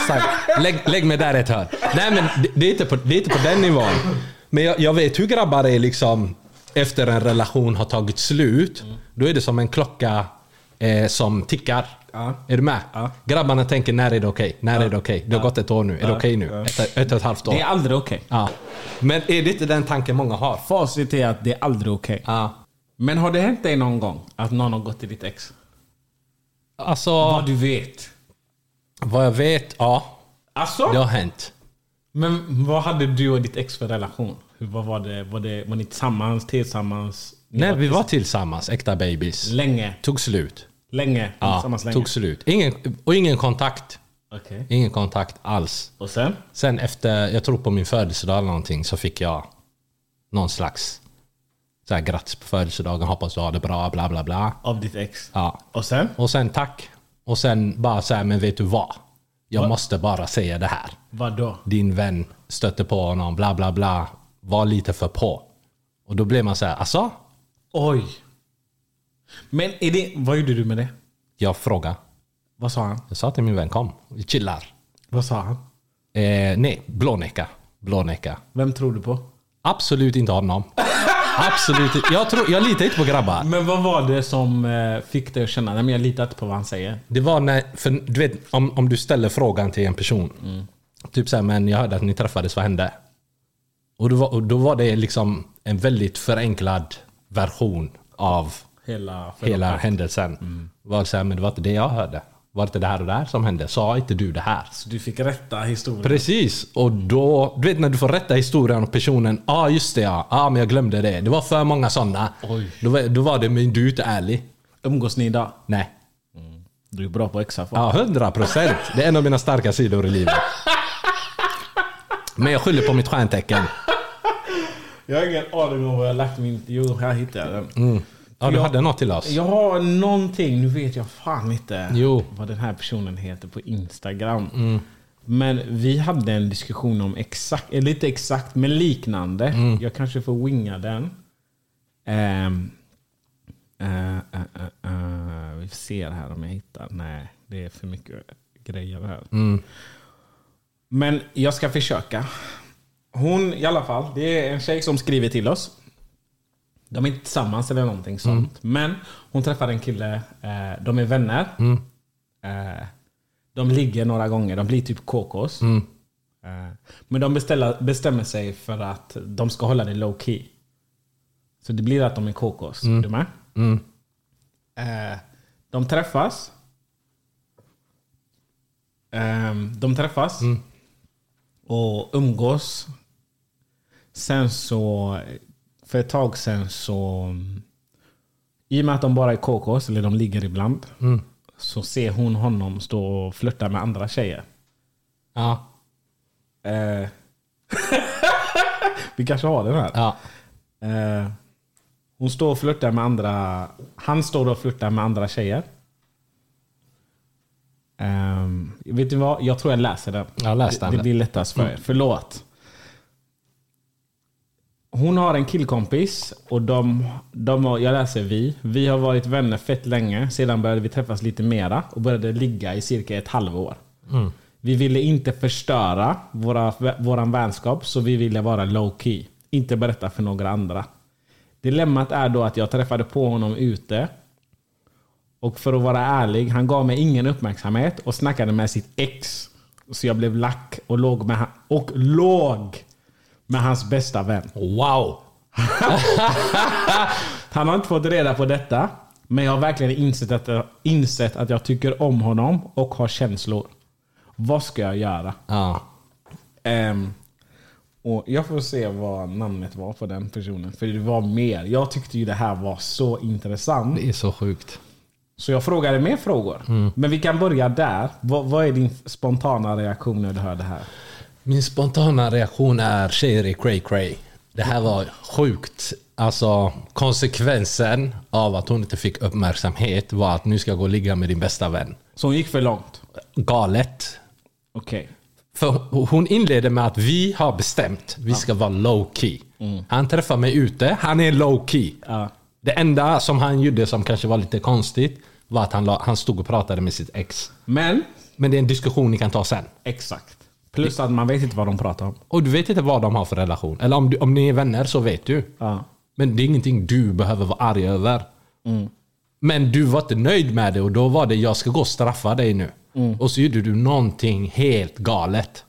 Sagt, lägg, lägg mig där ett hörn. Nej men det, är inte på, det är inte på den nivån. Men jag, jag vet hur grabbar är liksom efter en relation har tagit slut. Då är det som en klocka eh, som tickar. Ja. Är du med? Ja. Grabbarna tänker när är det okej? När är det okej? Det har gått ett år nu. Är det okej nu? Ett, ett och ett halvt år. Det är aldrig okej. Ja. Men är det inte den tanken många har? Facit är att det är aldrig okej. Ja. Men har det hänt dig någon gång att någon har gått till ditt ex? Alltså, Vad du vet. Vad jag vet, ja. Alltså? Det har hänt. Men vad hade du och ditt ex för relation? Hur, vad var det? Var, det? var ni tillsammans? Tillsammans? Ni Nej, vi var tillsammans, äkta babies. Länge? Tog slut. Länge? Ja, länge? tog slut. Ingen, och ingen kontakt. Okej. Ingen kontakt alls. Och sen? Sen efter, jag tror på min födelsedag eller någonting, så fick jag någon slags så här, grattis på födelsedagen, hoppas du har det bra, bla bla bla. Av ditt ex? Ja. Och sen? Och sen tack. Och sen bara så här, men vet du vad? Jag måste bara säga det här. Vad då? Din vän stötte på honom, bla bla bla. Var lite för på. Och då blev man så här, alltså? Oj. Men är det, vad gjorde du med det? Jag frågade. Vad sa han? Jag sa till min vän, kom, vi chillar. Vad sa han? Eh, nej, blånäcka. Blånäcka. Vem tror du på? Absolut inte honom. Absolut inte. Jag, tror, jag litar inte på grabbar. Men vad var det som eh, fick dig att känna att jag litar inte på vad han säger? Det var när, för du vet om, om du ställer frågan till en person. Typ såhär, men jag hörde att ni träffades, vad hände? Och då, var, och då var det liksom en väldigt förenklad version av Hela hela händelsen. Var så här, men det var inte det jag hörde. Var det det här och det här som hände? Sa inte du det här? Så du fick rätta historien? Precis, och då, du vet när du får rätta historien och personen, ja ah, just det ja, ah, men jag glömde det. Det var för många sådana. Då, var- då var det, men du är inte ärlig. Umgås ni idag? Nej. Du är bra på exa Ja, hundra procent. Det är en av mina starka sidor i livet. Men jag skyller på mitt stjärntecken. Jag har ingen aning om vad jag lagt min... Jo, här hittade jag den. Ja, du Jag- hade något till oss. Jag har någonting, nu vet jag fan inte Jo. vad den här personen heter på Instagram. Men vi hade en diskussion om exakt, eller inte exakt, men liknande. Jag kanske får winga den. Eh, eh, eh, eh, vi ser här om jag hittar. Nej, det är för mycket grejer här. Men jag ska försöka. Hon i alla fall, det är en tjej som skriver till oss. De är inte tillsammans eller någonting sånt. Men hon träffade en kille, eh, de är vänner. Eh, de ligger några gånger, de blir typ kokos. Eh, men de beställer, bestämmer sig för att de ska hålla det low key. Så det blir att de är kokos. Är du med? Eh, de träffas. Ehm, de träffas. Och umgås. Sen så, för ett tag sen så... I och med att de bara är kokos, eller de ligger ibland. Så ser hon honom stå och flirta med andra tjejer. Ja. Eh, vi kanske har den här. Ja. Eh, hon står och flirtar med andra... Han står och flirtar med andra tjejer. Um, vet du vad? Jag tror jag läser den. Ja, läs den. Det, det blir lättast för er. Förlåt. Hon har en killkompis och de, de har, jag läser vi. Vi har varit vänner fett länge. Sedan började vi träffas lite mera och började ligga i cirka ett halvår. Vi ville inte förstöra våra, våran vänskap så vi ville vara low key. Inte berätta för några andra. Dilemmat är då att jag träffade på honom ute. Och för att vara ärlig, han gav mig ingen uppmärksamhet och snackade med sitt ex. Så jag blev lack och låg med, han- och låg med hans bästa vän. Wow! Han har inte fått reda på detta. Men jag har verkligen insett att jag, insett att jag tycker om honom och har känslor. Vad ska jag göra? Ja. Ehm, och jag får se vad namnet var på den personen. För det var mer. Jag tyckte ju det här var så intressant. Det är så sjukt. Så jag frågade mer frågor. Men vi kan börja där. Vad, vad är din spontana reaktion när du hör det här? Min spontana reaktion är tjejer är cray cray. Det här var sjukt. Alltså konsekvensen av att hon inte fick uppmärksamhet var att nu ska jag gå och ligga med din bästa vän. Så hon gick för långt? Galet. Okej. För hon inleder med att vi har bestämt vi ska vara low key. Han träffar mig ute, han är low key. Ja. Det enda som han gjorde som kanske var lite konstigt var att han, la, han stod och pratade med sitt ex. Men, Men det är en diskussion ni kan ta sen. exakt. Plus att man vet inte vad de pratar om. Och du vet inte vad de har för relation. Eller om, du, om ni är vänner så vet du. Ja. Men det är ingenting du behöver vara arg över. Men du var inte nöjd med det och då var det jag ska gå och straffa dig nu. Och så gjorde du någonting helt galet.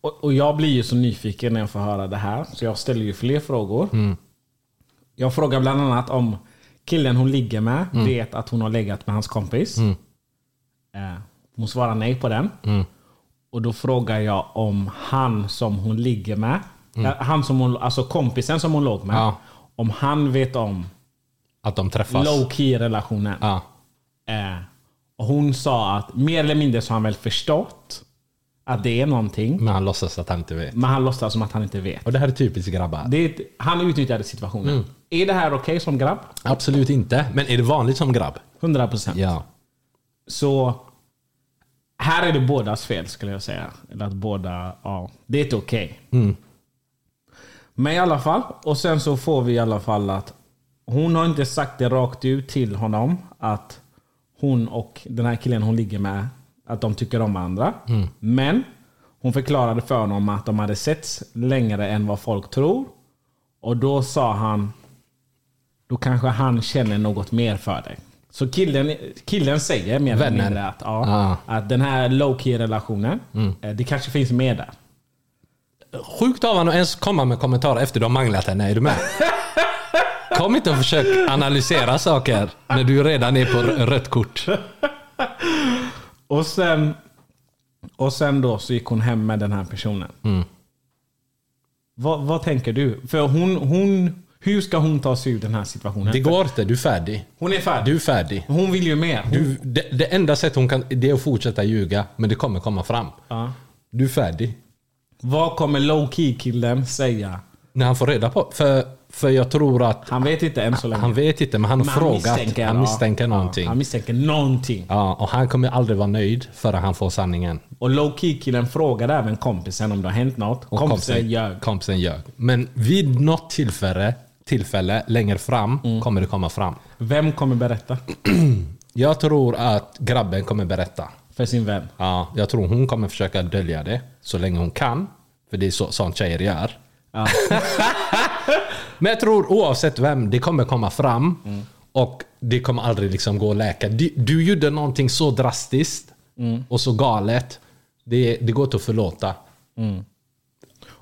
Och, och jag blir ju så nyfiken när jag får höra det här. Så jag ställer ju fler frågor. Jag frågar bland annat om killen hon ligger med vet att hon har legat med hans kompis. Eh, hon svarar nej på den. Och då frågar jag om han som hon ligger med, eh, han som hon, alltså kompisen som hon låg med, Ja. om han vet om Att de träffas. low key relationen. Ja. Eh, och hon sa att mer eller mindre så har han väl förstått att det är någonting. Men han låtsas att han inte vet. Men han låtsas som att han inte vet. Och det här är typiskt grabbar. Det är han utnyttjade situationen. Är det här okej som grabb? Absolut inte. Men är det vanligt som grabb? 100%. Ja. Så här är det bådas fel skulle jag säga. Eller att båda, ja, det är inte okej. Men i alla fall, och sen så får vi i alla fall att hon har inte sagt det rakt ut till honom att hon och den här killen hon ligger med, att de tycker om varandra. Men hon förklarade för honom att de hade setts längre än vad folk tror. Och då sa han, då kanske han känner något mer för dig. Så killen, killen säger mer eller mindre att, ja, Ah. att den här low key relationen, eh, det kanske finns mer där. Sjukt av honom att ens komma med kommentarer efter du har manglat henne. Är du med? Kom inte och försök analysera saker när du redan är på rött kort. Och sen, och sen då så gick hon hem med den här personen. Vad, vad tänker du? För hon, hon, hur ska hon ta sig ur den här situationen? Det går inte, du är färdig. Hon är färdig. Du är färdig. Hon vill ju mer. Hon, Du, det, det enda sättet hon kan, det är att fortsätta ljuga, men det kommer komma fram. ja. Du är färdig. Vad kommer low key killen säga? När han får reda på, för, för jag tror att, Han vet inte än så länge. han vet inte, men han har Men frågat. misstänker, han ja. misstänker Ja, någonting. han misstänker någonting. Ja, och han kommer aldrig vara nöjd förrän han får sanningen. Och low key killen frågade även kompisen om det har hänt något. Och kompisen ljög. Kompisen ljög. Men vid något tillfälle, tillfälle längre fram Mm. kommer det komma fram. Vem kommer berätta? Jag tror att grabben kommer berätta. För sin vän. Ja, jag tror hon kommer försöka dölja det så länge hon kan. För det är så, sånt tjejer gör. Ja. Men jag tror oavsett vem, det kommer komma fram. Och det kommer aldrig liksom gå att läka. Du, du gjorde någonting så drastiskt och så galet. Det, det går inte att förlåta.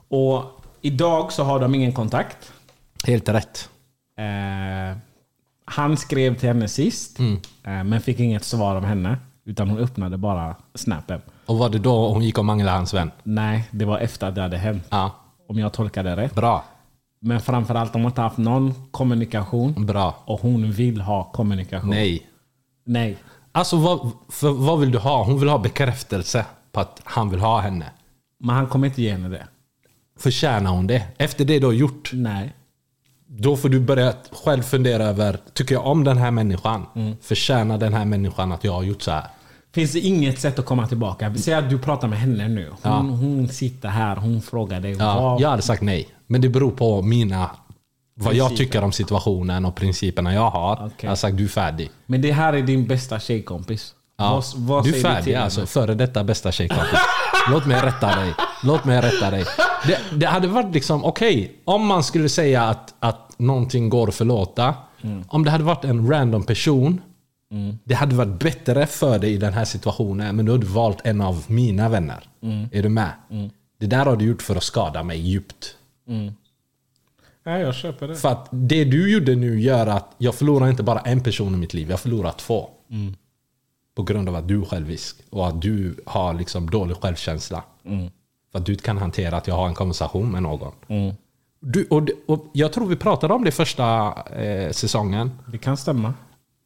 Och idag så har de ingen kontakt. Helt rätt. Eh, han skrev till henne sist, Mm. eh, men fick inget svar av henne. Utan hon öppnade bara snappen. Och var det då hon gick och manglade hans vän? Nej, det var efter att det hade hänt. Ja, Om jag tolkar det rätt. bra. Men framförallt, de har inte haft någon kommunikation. Bra. Och hon vill ha kommunikation. Nej. Nej. Alltså vad, för, vad vill du ha? Hon vill ha bekräftelse på att han vill ha henne. Men han kommer inte ge henne det. Förtjänar hon det? Efter det du har gjort, Nej. Då får du börja själv fundera över, tycker jag om den här människan? Mm. Förtjänar den här människan att jag har gjort så här? Finns det inget sätt att komma tillbaka? Säg att du pratar med henne nu. Hon, hon sitter här, hon frågar dig. Ja, vad, jag hade sagt nej. Men det beror på mina... Vad jag tycker om situationen och principerna jag har. Okej. Jag har sagt du är färdig. Men det här är din bästa tjejkompis. Ja. Vad, vad du är färdig alltså. Före detta bästa tjejkompis. Låt mig rätta dig. Låt mig rätta dig. Det, det hade varit liksom, okej. om man skulle säga att, att någonting går att förlåta. Mm. Om det hade varit en random person. Det hade varit bättre för dig i den här situationen. Men du har du valt en av mina vänner. Mm. Är du med? Det där har du gjort för att skada mig djupt. Ja, jag köper det. För att det du gjorde nu gör att jag förlorar inte bara en person i mitt liv, jag förlorar två. På grund av att du är självisk och att du har liksom dålig självkänsla. För att du kan hantera att jag har en konversation med någon. Du, och, och jag tror vi pratade om det första eh, säsongen. Det kan stämma.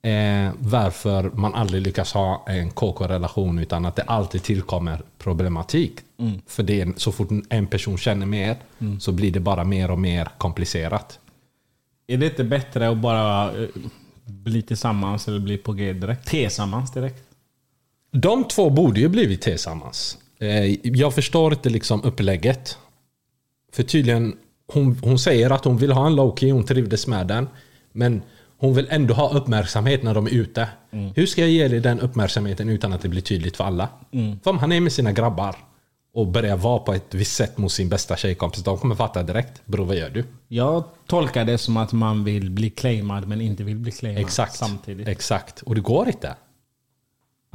Eh, varför man aldrig lyckas ha en KK-relation utan att det alltid tillkommer problematik. För det är, så fort en person känner mer så blir det bara mer och mer komplicerat. Är det inte bättre att bara eh, bli tillsammans eller bli på G direkt? Tillsammans direkt? De två borde ju blivit tillsammans. Eh, Jag förstår inte liksom upplägget. För tydligen, hon, hon säger att hon vill ha en low-key, hon trivdes med den. Men hon vill ändå ha uppmärksamhet när de är ute. Hur ska jag ge dig den uppmärksamheten utan att det blir tydligt för alla? För om han är med sina grabbar och börjar vara på ett visst sätt mot sin bästa tjejkompis, de kommer fatta direkt. Bror vad gör du? Jag tolkar det som att man vill bli claimad men inte vill bli claimad Exakt. samtidigt. Exakt. Och det går inte.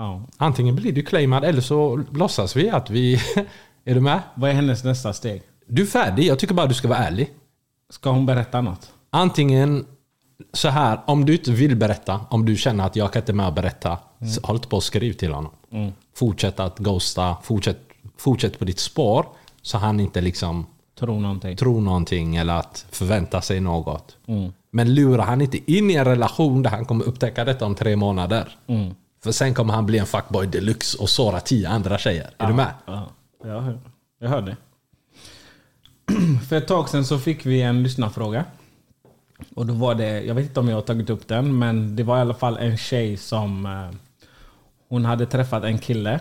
Ja. Antingen blir du claimad eller så låtsas vi att vi... är du med? Vad är hennes nästa steg? Du är färdig. Jag tycker bara du ska vara ärlig. Ska hon berätta något? Antingen så här, om du inte vill berätta, om du känner att jag kan inte med att berätta, så håll inte på och skriv till honom. Fortsätt att ghosta, fortsätt, fortsätt på ditt spår. Så han inte liksom Tror någonting? tror någonting eller att förvänta sig något. Men lurar han inte in i en relation där han kommer upptäcka detta om tre månader. För sen kommer han bli en fuckboy deluxe och såra tio andra tjejer. Är du med? Ja, jag hör, jag hör det. För ett tag sedan så fick vi en lyssnarfråga. Och då var det, jag vet inte om jag har tagit upp den, men det var i alla fall en tjej som... Eh, hon hade träffat en kille.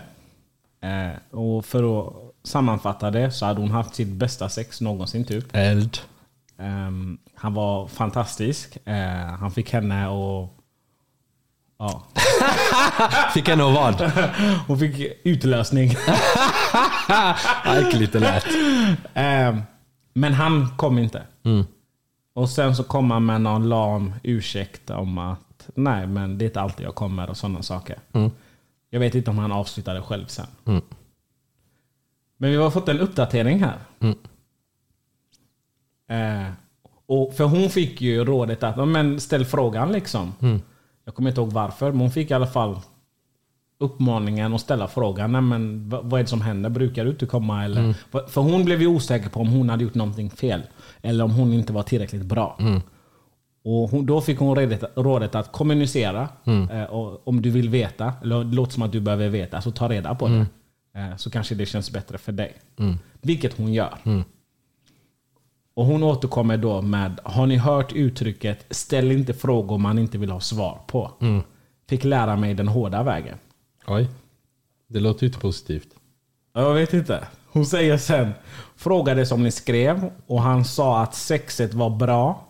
Eh, och för att sammanfatta det så hade hon haft sitt bästa sex någonsin typ. Eld. Ehm, han var fantastisk. Eh, han fick henne och... Ja. Fick en och vad? Hon fick utlösning. Äckligt det lät. Ehm, men han kom inte. Och sen så kom han med någon lam ursäkt om att nej, men det är inte alltid jag kommer och sådana saker. Jag vet inte om han avslutade själv sen. Men vi har fått en uppdatering här. Eh, och för hon fick ju rådet att men ställ frågan liksom. Jag kommer inte ihåg varför, men hon fick i alla fall uppmaningen att ställa frågan. Nej, men vad, är det som händer? Brukar du inte komma? Eller? För- För hon blev ju osäker på om hon hade gjort någonting fel. Eller om hon inte var tillräckligt bra. Och hon, då fick hon rådet, rådet att kommunicera. Eh, och om du vill veta, eller det låter som att du behöver veta, så ta reda på det. Eh, så kanske det känns bättre för dig. Vilket hon gör. Och hon återkommer då med, har ni hört uttrycket ställ inte frågor man inte vill ha svar på? Fick lära mig den hårda vägen. Oj. Det låter ju inte positivt. Jag vet inte. Hon säger sen, frågade som ni skrev och han sa att sexet var bra.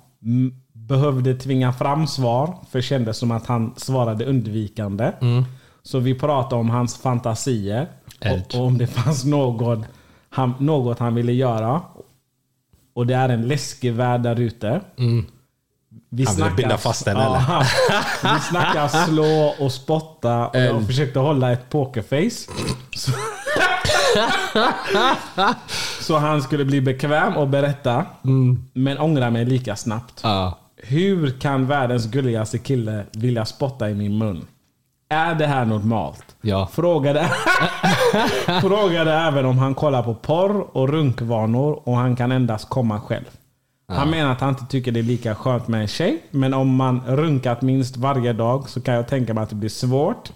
Behövde tvinga fram svar, för kändes som att han svarade undvikande. Så vi pratade om hans fantasier och, och om det fanns något han, något han ville göra. Och det är en läskig värld där ute. Vi Han ville binda fast den, eller? Ja, vi snackar slå och spotta och jag En. försökte hålla ett pokerface. Så, så han skulle bli bekväm och berätta, men ångra mig lika snabbt. Ja. Hur kan världens gulligaste kille vilja spotta i min mun? Är det här normalt? Ja. Frågade, frågade även om han kollar på porr och runkvanor och han kan endast komma själv. Han menar att han inte tycker det är lika skönt med en tjej, men om man runkat minst varje dag så kan jag tänka mig att det blir svårt.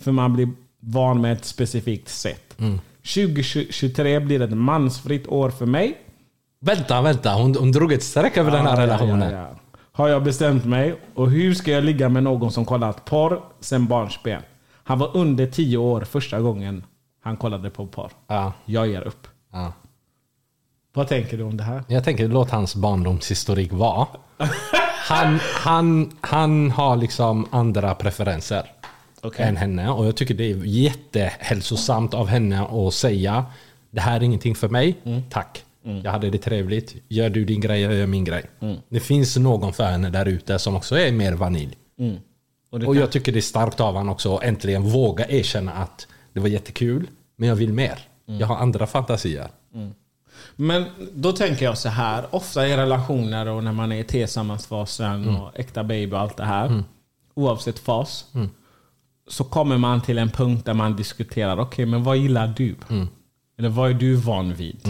För man blir van med ett specifikt sätt. 2023 blir ett mansfritt år för mig. Vänta, vänta. Hon, hon drog ett streck över den här Ja, relationen. ja, ja. Har jag bestämt mig. Och hur ska jag ligga med någon som kollat porr sen barnsben? Han var under 10 år första gången han kollade på porr. Ja. Jag ger upp. Ja. Vad tänker du om det här? Jag tänker låt hans barndomshistorik vara. Han, han, han har liksom andra preferenser Okej. än henne. Och jag tycker det är jättehälsosamt av henne att säga det här är ingenting för mig, tack. Jag hade det trevligt. Gör du din grej, jag gör min grej. Det finns någon för henne där ute som också är mer vanilj. Och det Och kan- jag tycker det är starkt av honom också att äntligen våga erkänna att det var jättekul, men jag vill mer. Jag har andra fantasier. Men då tänker jag så här. Ofta i relationer och när man är i tillsammansfasen och äkta baby och allt det här. Oavsett fas. Så kommer man till en punkt där man diskuterar. Okej, men vad gillar du? Eller vad är du van vid?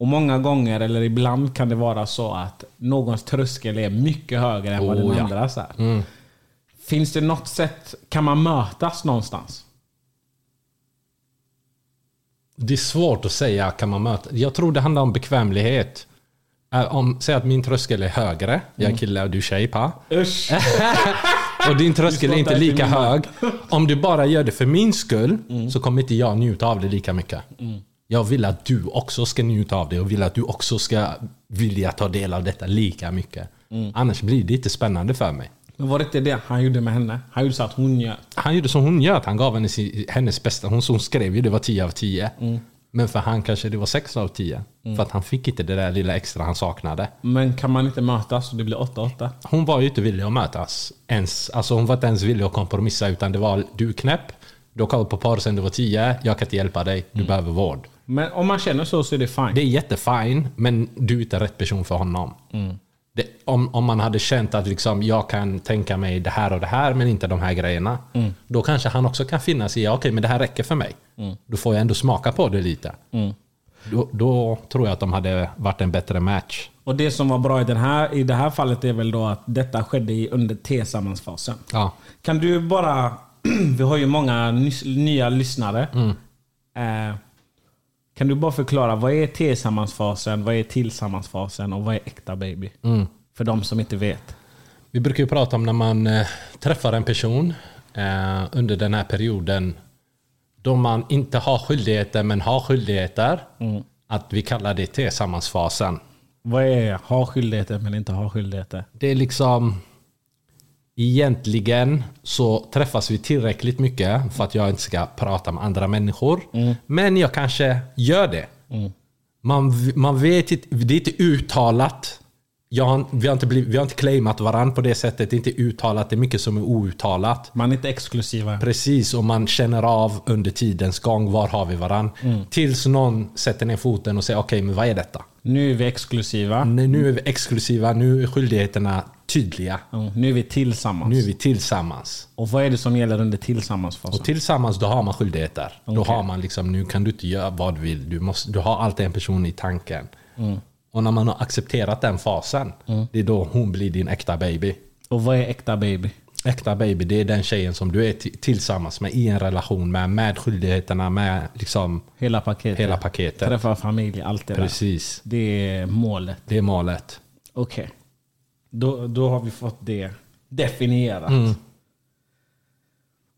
Och många gånger, eller ibland kan det vara så att någons tröskel är mycket högre än vad den Oh, ja. andras är. Finns det något sätt, kan man mötas någonstans? Det är svårt att säga, kan man möta? Jag tror det handlar om bekvämlighet. Äh, Om, säg att min tröskel är högre, jag är kille och du är tjej, pa. Usch! Och din tröskel är inte lika hög. Om du bara gör det för min skull, så kommer inte jag njuta av det lika mycket. Jag vill att du också ska njuta av det och vill att du också ska vilja ta del av detta lika mycket. Annars blir det inte spännande för mig. Men var det inte det han gjorde med henne? Han gjorde så att hon gör. Han gjorde som hon gör, han gav henne hennes bästa. Hon, hon skrev ju det var 10 av 10. Men för han kanske det var 6 av 10. För att han fick inte det där lilla extra han saknade. Men kan man inte mötas och det blir 8-8? Hon var ju inte villig att mötas ens. Alltså hon var inte ens villig att kompromissa utan det var du knäpp. Du har kollat på par sen du var 10. Jag kan inte hjälpa dig. Du behöver vård. Men om man känner så så är det fine. Det är jättefine, men du är inte rätt person för honom. Det, om, om man hade känt att liksom, jag kan tänka mig det här och det här, men inte de här grejerna. Då kanske han också kan finna sig i, ja, okej, men det här räcker för mig. Då får jag ändå smaka på det lite. Då, då tror jag att de hade varit en bättre match. Och det som var bra i, den här, i det här fallet är väl då att detta skedde under T-sammansfasen. Ja. Kan du bara... vi har ju många nya lyssnare. Eh, kan du bara förklara, vad är T-sammansfasen, vad är tillsammansfasen och vad är äkta baby? För de som inte vet. Vi brukar ju prata om när man eh, träffar en person eh, under den här perioden då man inte har skyldigheter men har skyldigheter. Att vi kallar det tillsammansfasen. Vad är ha skyldigheter men inte ha skyldigheter? Det är liksom... Egentligen så träffas vi tillräckligt mycket för att jag inte ska prata med andra människor. Men jag kanske gör det. Man, man vet inte, det är inte uttalat. Jag, har- vi, har inte blivit, vi har inte claimat varandra på det sättet. Det är inte uttalat. Det är mycket som är outtalat. Man är inte exklusiva. Precis, och man känner av under tidens gång var har vi varandra. Tills någon sätter ner foten och säger okej, men vad är detta? Nu är vi exklusiva. Nu nu är vi exklusiva, nu är skyldigheterna tydliga. Mm, Nu är vi tillsammans. Nu är vi tillsammans. Och vad är det som gäller under tillsammansfasen? Och tillsammans då har man skyldigheter. Då har man liksom, nu kan du inte göra vad du vill. Du, måste, du har alltid en person i tanken. Och när man har accepterat den fasen, det är då hon blir din äkta baby. Och vad är äkta baby? Äkta baby, det är den tjejen som du är ti- tillsammans med i en relation med. Med skyldigheterna, med liksom Hela paketet. hela paketet. Träffa familj, allt det Precis. där. Det är målet. Det är målet. Okej. Då, då har vi fått det definierat. Mm.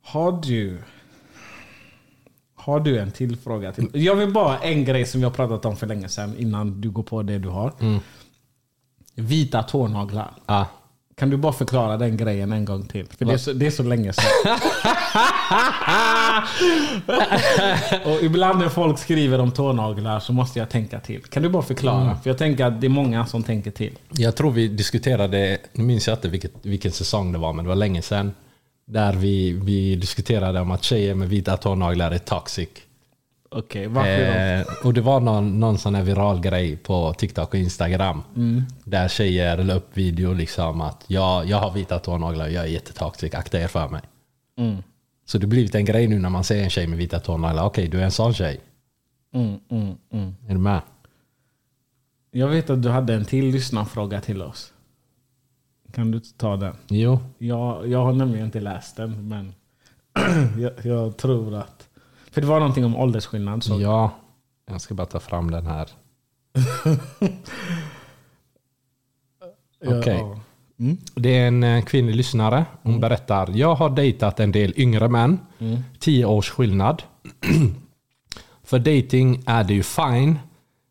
Har du... Har du en till fråga? Till? Jag vill bara en grej som vi har pratat om för länge sedan innan du går på det du har. Mm. Vita tånaglar. Ja. Kan du bara förklara den grejen en gång till? För det är, så, det är så länge sedan. och ibland när folk skriver om tånaglar så måste jag tänka till. Kan du bara förklara? För jag tänker att det är många som tänker till. Jag tror vi diskuterade, nu minns jag inte vilket, vilken säsong det var, men det var länge sedan. Där vi, vi diskuterade om att tjejer med vita tånaglar är toxic. Okej, då? Eh, och det var någon, någon sån här viral grej på TikTok och Instagram. Mm. Där tjejer la upp video liksom att jag, jag har vita tånaglar, jag är jättetoxic, akta er för mig. Mm. Så det har blivit en grej nu när man ser en tjej med vita tånaglar. Okej, du är en sån tjej. Mm, mm, mm. Är du med? Jag vet att du hade en till lyssnarfråga till oss. Kan du ta den? Jo. Jag, jag har nämligen inte läst den, men jag, jag tror att... För det var någonting om åldersskillnad. Så Ja. Jag ska bara ta fram den här. Okej. Det är en eh, kvinnlig lyssnare. Hon berättar. Jag har dejtat en del yngre män. Tio års skillnad. För dating är det ju fine.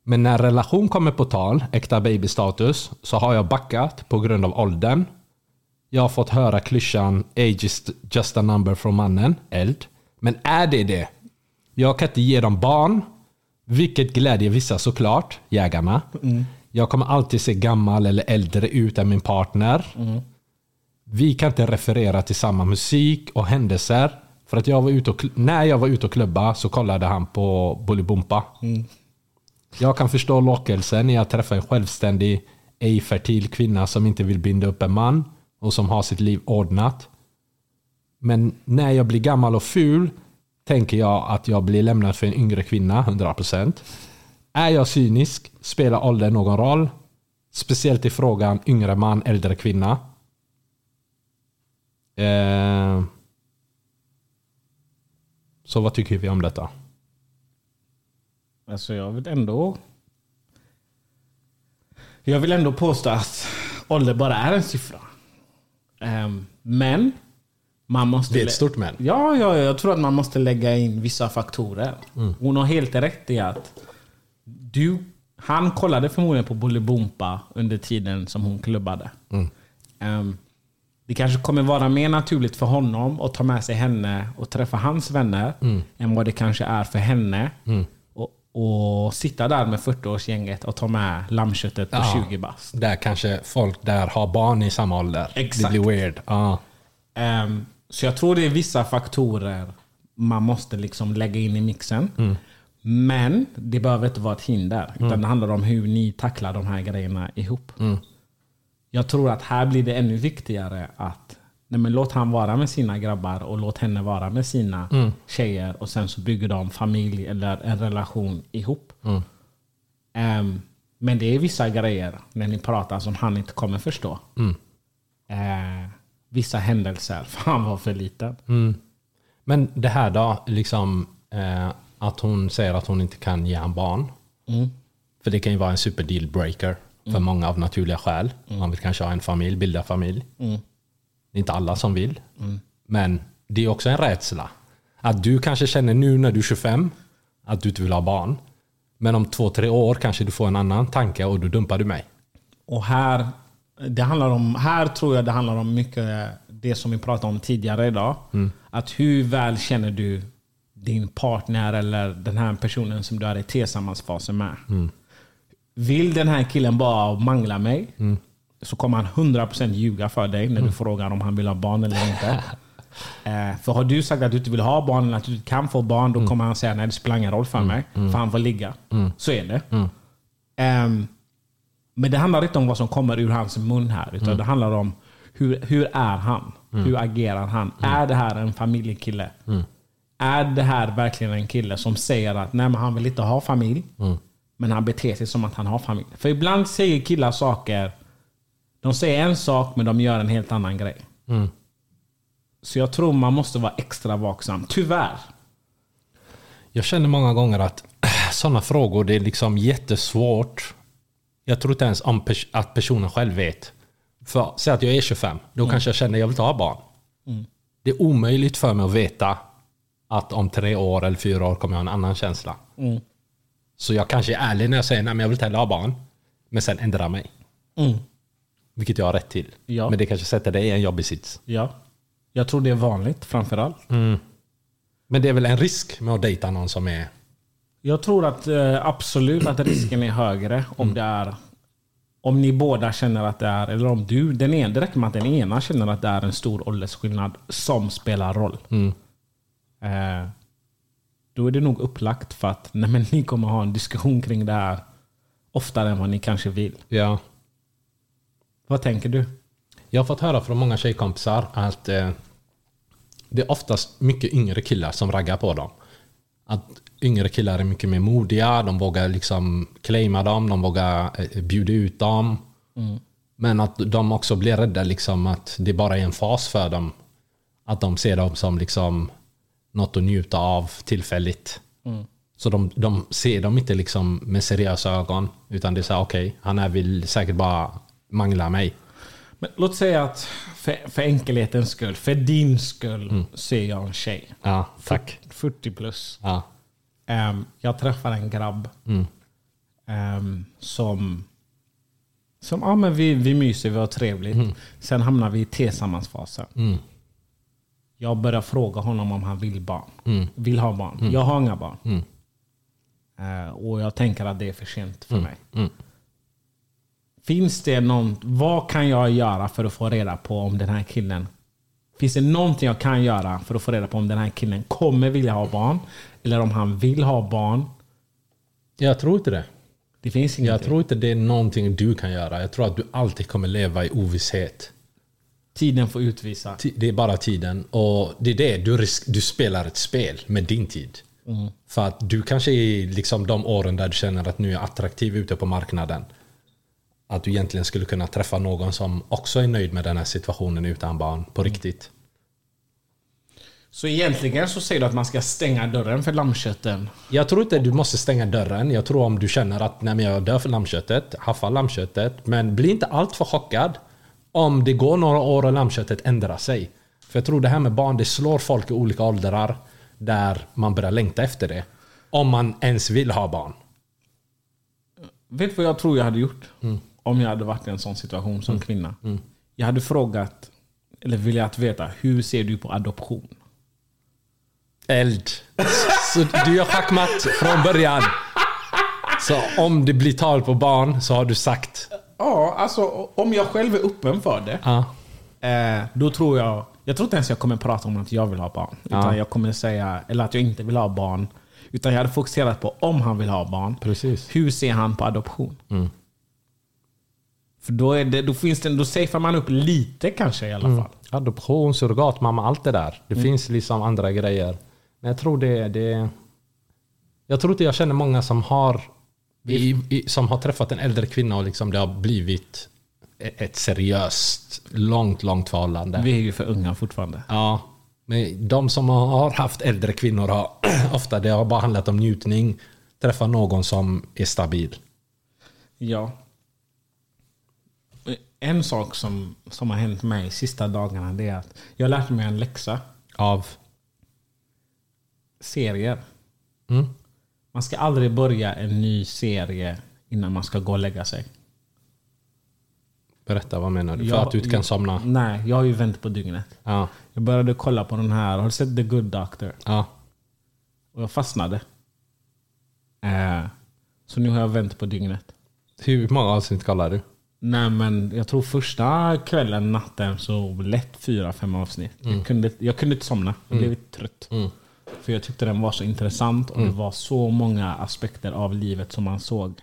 Men när relation kommer på tal, äkta babystatus, så har jag backat på grund av åldern. Jag har fått höra klyschan age is just a number från mannen, eld. Men är det det? Jag kan inte ge dem barn, vilket glädjer vissa såklart, jägarna. Jag kommer alltid se gammal eller äldre ut än min partner. Vi kan inte referera till samma musik och händelser. För att jag var ute och, när jag var ute och klubba så kollade han på Bolibompa. Jag kan förstå lockelsen i att träffa en självständig, ej fertil kvinna som inte vill binda upp en man och som har sitt liv ordnat. Men när jag blir gammal och ful tänker jag att jag blir lämnad för en yngre kvinna, 100%. Är jag cynisk? Spelar åldern någon roll? Speciellt i frågan yngre man, äldre kvinna. Eh, så vad tycker vi om detta? Alltså jag vill ändå... Jag vill ändå påstå att ålder bara är en siffra. Ehm, men man måste... Det är ett stort men. Ja, ja, jag tror att man måste lägga in vissa faktorer. Hon har helt rätt i att du, han kollade förmodligen på Bolibompa under tiden som hon klubbade. Ehm, det kanske kommer vara mer naturligt för honom att ta med sig henne och träffa hans vänner än vad det kanske är för henne. Och, och sitta där med 40-årsgänget och ta med lammköttet på Ja. 20 bast. Där kanske folk där har barn i samma ålder. Exakt. Det blir weird. Ja. Ehm, så jag tror det är vissa faktorer man måste liksom lägga in i mixen. Men det behöver inte vara ett hinder. Utan det handlar om hur ni tacklar de här grejerna ihop. Jag tror att här blir det ännu viktigare att nej men låt han vara med sina grabbar och låt henne vara med sina tjejer. Och sen så bygger de familj eller en relation ihop. Ehm, men det är vissa grejer när ni pratar som han inte kommer förstå. Eh, vissa händelser. För han var för liten. Men det här då, liksom eh, att hon säger att hon inte kan ge en barn. För det kan ju vara en super dealbreaker för många av naturliga skäl. Man vill kanske ha en familj, bilda familj. Det är inte alla som vill. Men det är också en rädsla. Att du kanske känner nu när du är 25 att du inte vill ha barn. Men om två, tre år kanske du får en annan tanke och då dumpar du mig. Och här, det handlar om, här tror jag det handlar om mycket det som vi pratade om tidigare idag. Att hur väl känner du din partner eller den här personen som du är i tillsammansfasen med. Vill den här killen bara mangla mig så kommer han 100% ljuga för dig när du frågar om han vill ha barn eller inte. Eh, för har du sagt att du inte vill ha barn eller att du inte kan få barn, då kommer han säga nej det spelar ingen roll för mig. För han får ligga. Så är det. Ehm, men det handlar inte om vad som kommer ur hans mun här. Utan det handlar om hur, hur är han? Hur agerar han? Är det här en familjekille? Är det här verkligen en kille som säger att nej, han vill inte ha familj, men han beter sig som att han har familj? För ibland säger killar saker, de säger en sak men de gör en helt annan grej. Så jag tror man måste vara extra vaksam. Tyvärr. Jag känner många gånger att sådana frågor, det är liksom jättesvårt. Jag tror inte ens om pers- att personen själv vet. För säg att jag är 25, då kanske jag känner att jag vill inte ha barn. Det är omöjligt för mig att veta att om tre år eller fyra år kommer jag ha en annan känsla. Så jag kanske är ärlig när jag säger att jag vill inte heller ha barn. Men sen ändrar mig. Vilket jag har rätt till. Ja. Men det kanske sätter dig i en jobbig sits. Ja. Jag tror det är vanligt framförallt. Men det är väl en risk med att dejta någon som är... Jag tror att eh, absolut att risken är högre om det är om ni båda känner att det är, eller om du, den ena, det räcker med att den ena känner att det är en stor åldersskillnad som spelar roll. Eh, då är det nog upplagt för att nej, men ni kommer ha en diskussion kring det här oftare än vad ni kanske vill. Ja. Vad tänker du? Jag har fått höra från många tjejkompisar att eh, det är oftast mycket yngre killar som raggar på dem. Att yngre killar är mycket mer modiga, de vågar liksom claima dem, de vågar eh, bjuda ut dem. Men att de också blir rädda liksom att det bara är en fas för dem. Att de ser dem som liksom något att njuta av tillfälligt. Så de, de ser dem inte liksom med seriösa ögon. Utan det är så här, okej, han här vill säkert bara mangla mig. Men låt säga att för, för enkelhetens skull, för din skull, ser jag en tjej. Ja, tack. 40 plus. Ja. Ehm, jag träffar en grabb ehm, som... Som, ja men vi, vi myser, vi har trevligt. Sen hamnar vi i tillsammansfasen. Jag börjar fråga honom om han vill barn. Vill ha barn. Jag har inga barn. Eh, och jag tänker att det är för sent för mig. Finns det någon, vad kan jag göra för att få reda på om den här killen Finns det någonting jag kan göra för att få reda på om den här killen kommer vilja ha barn? Eller om han vill ha barn? Jag tror inte det. Det finns ingenting. Jag tror inte det är någonting du kan göra. Jag tror att du alltid kommer leva i ovisshet. Tiden får utvisa. Det är bara tiden. Och det är det, du, risk, du spelar ett spel med din tid. För att du kanske är liksom de åren där du känner att nu är attraktiv ute på marknaden. Att du egentligen skulle kunna träffa någon som också är nöjd med den här situationen utan barn på riktigt. Så egentligen så säger du att man ska stänga dörren för lammkötten. Jag tror inte du måste stänga dörren. Jag tror om du känner att nej, men jag dör för lammköttet, haffa lammköttet. Men bli inte alltför chockad om det går några år och lammköttet ändrar sig. För jag tror det här med barn, det slår folk i olika åldrar där man börjar längta efter det. Om man ens vill ha barn. Vet du vad jag tror jag hade gjort? Om jag hade varit i en sån situation som kvinna. Jag hade frågat, eller velat veta, hur ser du på adoption? Eld. Så du gör schackmatt från början. Så om det blir tal på barn så har du sagt Ja, alltså om jag själv är öppen för det. ja. Eh, då tror jag... Jag tror inte ens jag kommer prata om att jag vill ha barn. Utan Ja. jag kommer säga, eller att jag inte vill ha barn. Utan jag hade fokuserat på om han vill ha barn. Precis. Hur ser han på adoption? För då, är det, då, finns det, då safear man upp lite kanske i alla fall. Adoption, surrogatmamma, allt det där. Det finns liksom andra grejer. Men jag tror det, det... Jag tror inte jag känner många som har i, i, som har träffat en äldre kvinna och liksom det har blivit ett seriöst, långt, långt förhållande. Vi är ju för unga fortfarande. Ja, men de som har haft äldre kvinnor har ofta det har bara handlat om njutning. Träffa någon som är stabil. Ja. En sak som, som har hänt mig sista dagarna det är att jag har lärt mig en läxa. Av... Serier. Mm. Man ska aldrig börja en ny serie innan man ska gå och lägga sig. Berätta, vad menar du? För Jag- att du inte kan somna? Nej, jag har ju vänt på dygnet. Ja. Jag började kolla på den här, har du sett The Good Doctor? ja. Och jag fastnade. Eh, så nu har jag vänt på dygnet. Hur många avsnitt kollar du? Nej men jag tror första kvällen, natten, så lätt fyra, fem avsnitt. Jag, kunde, jag kunde inte somna. Jag blev trött. För jag tyckte den var så intressant och det var så många aspekter av livet som man såg.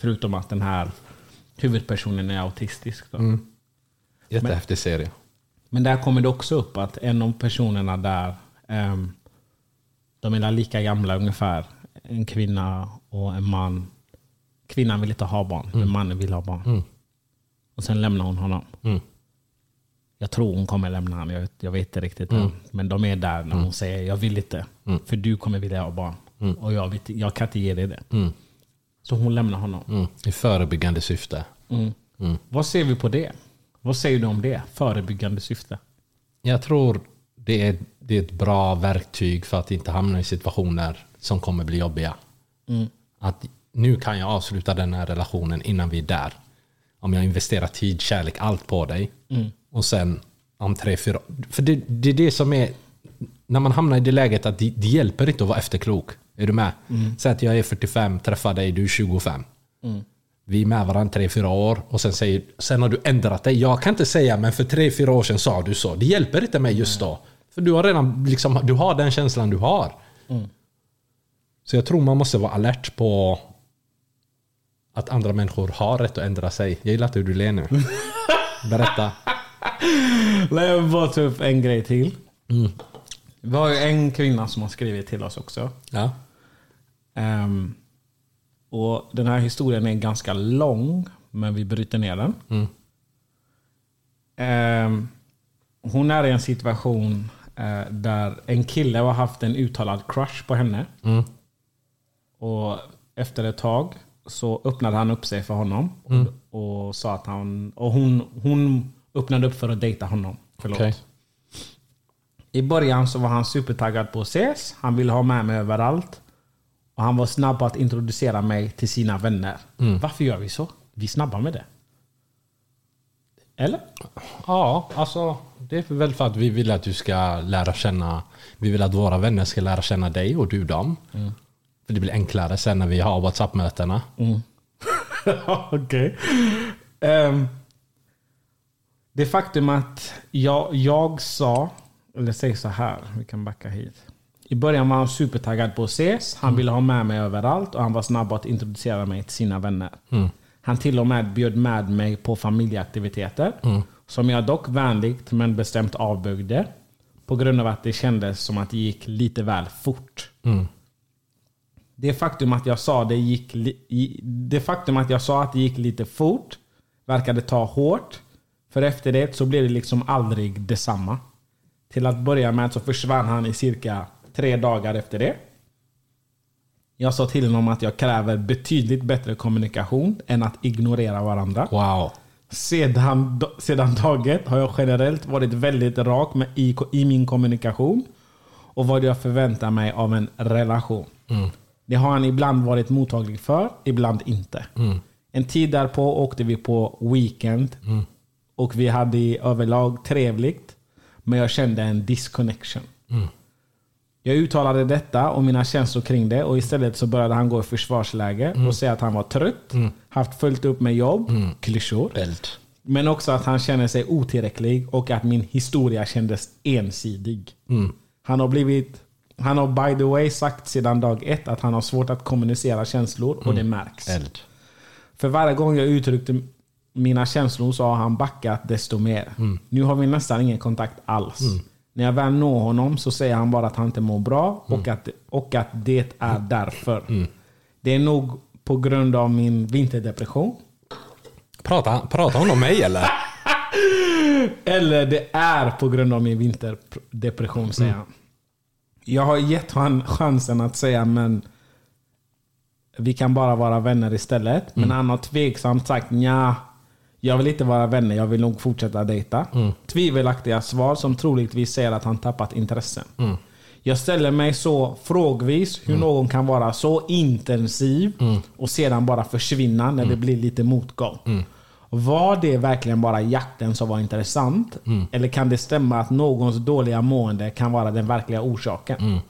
Förutom att den här huvudpersonen är autistisk. Då. Jättehäftig serie. Men där kommer det också upp att en av personerna där, ehm, de är lika gamla ungefär. En kvinna och en man. Kvinnan vill inte ha barn, men mannen vill ha barn. Och sen lämnar hon honom. Jag tror hon kommer lämna honom, jag vet, jag vet inte riktigt än. Men de är där när hon säger jag vill inte. För du kommer vilja ha barn. Och jag, vet, jag kan inte ge dig det. Så hon lämnar honom. Mm. I förebyggande syfte. Vad ser vi på det? Vad säger du om det? Förebyggande syfte? Jag tror det är, det är ett bra verktyg för att inte hamna i situationer som kommer bli jobbiga. Att nu kan jag avsluta den här relationen innan vi är där. Om jag investerar tid, kärlek, allt på dig. Och sen om tre, fyra... För det, det är det som är... När man hamnar i det läget att det, det hjälper inte att vara efterklok. Är du med? Säg att jag är 45, träffar dig, du är 25. Vi är med varandra tre, fyra år och sen, säger, sen har du ändrat dig. Jag kan inte säga men för tre, fyra år sedan sa du så. Det hjälper inte mig just då. För du har redan liksom, du har den känslan du har. Så jag tror man måste vara alert på att andra människor har rätt att ändra sig. Jag gillar inte hur du ler nu. Berätta. Nej, Jag vill bara ta upp en grej till. Vi har ju en kvinna som har skrivit till oss också. Ja. Ehm, och Den här historien är ganska lång, men vi bryter ner den. Ehm, hon är i en situation eh, där en kille har haft en uttalad crush på henne. Och efter ett tag så öppnade han upp sig för honom. Och, och sa att han... Och hon, hon öppnade upp för att dejta honom. Förlåt. Okej. I början så var han supertaggad på att ses. Han ville ha med mig överallt. Och han var snabb på att introducera mig till sina vänner. Varför gör vi så? Vi är snabba med det. Eller? Ja, alltså det är väl för att vi vill att du ska lära känna, vi vill att våra vänner ska lära känna dig och du dem. För det blir enklare sen när vi har WhatsApp-mötena. Okej. Ehm, det faktum att jag, jag sa, eller säg så här, vi kan backa hit. I början var han supertaggad på att ses. Han ville ha med mig överallt och han var snabb att introducera mig till sina vänner. Han till och med bjöd med mig på familjeaktiviteter. Som jag dock vänligt men bestämt avböjde. På grund av att det kändes som att det gick lite väl fort. Det faktum att jag sa det gick Det faktum att jag sa att det gick lite fort verkade ta hårt. För efter det så blev det liksom aldrig detsamma. Till att börja med så försvann han i cirka tre dagar efter det. Jag sa till honom att jag kräver betydligt bättre kommunikation än att ignorera varandra. Wow. Sedan, sedan dag ett har jag generellt varit väldigt rak med, i, i min kommunikation och vad jag förväntar mig av en relation. Det har han ibland varit mottaglig för, ibland inte. En tid därpå åkte vi på weekend och vi hade i överlag trevligt, men jag kände en disconnection. Jag uttalade detta och mina känslor kring det och istället så började han gå i försvarsläge och säga att han var trött, haft fullt upp med jobb, klyschor. Eld. Men också att han känner sig otillräcklig och att min historia kändes ensidig. Han har blivit han har by the way sagt sedan dag ett att han har svårt att kommunicera känslor och det märks. Eld. För varje gång jag uttryckte mina känslor så har han backat desto mer. Nu har vi nästan ingen kontakt alls. När jag väl når honom så säger han bara att han inte mår bra och, att, och att det är därför. Det är nog på grund av min vinterdepression. Pratar, pratar hon om mig eller? Eller det är på grund av min vinterdepression, säger han. Jag har gett honom chansen att säga men vi kan bara vara vänner istället. Men han har tveksamt sagt ja. Jag vill inte vara vänner, jag vill nog fortsätta dejta. Tvivelaktiga svar som troligtvis säger att han tappat intressen. Jag ställer mig så frågvis hur någon kan vara så intensiv och sedan bara försvinna när det blir lite motgång. Var det verkligen bara jakten som var intressant? Eller kan det stämma att någons dåliga mående kan vara den verkliga orsaken?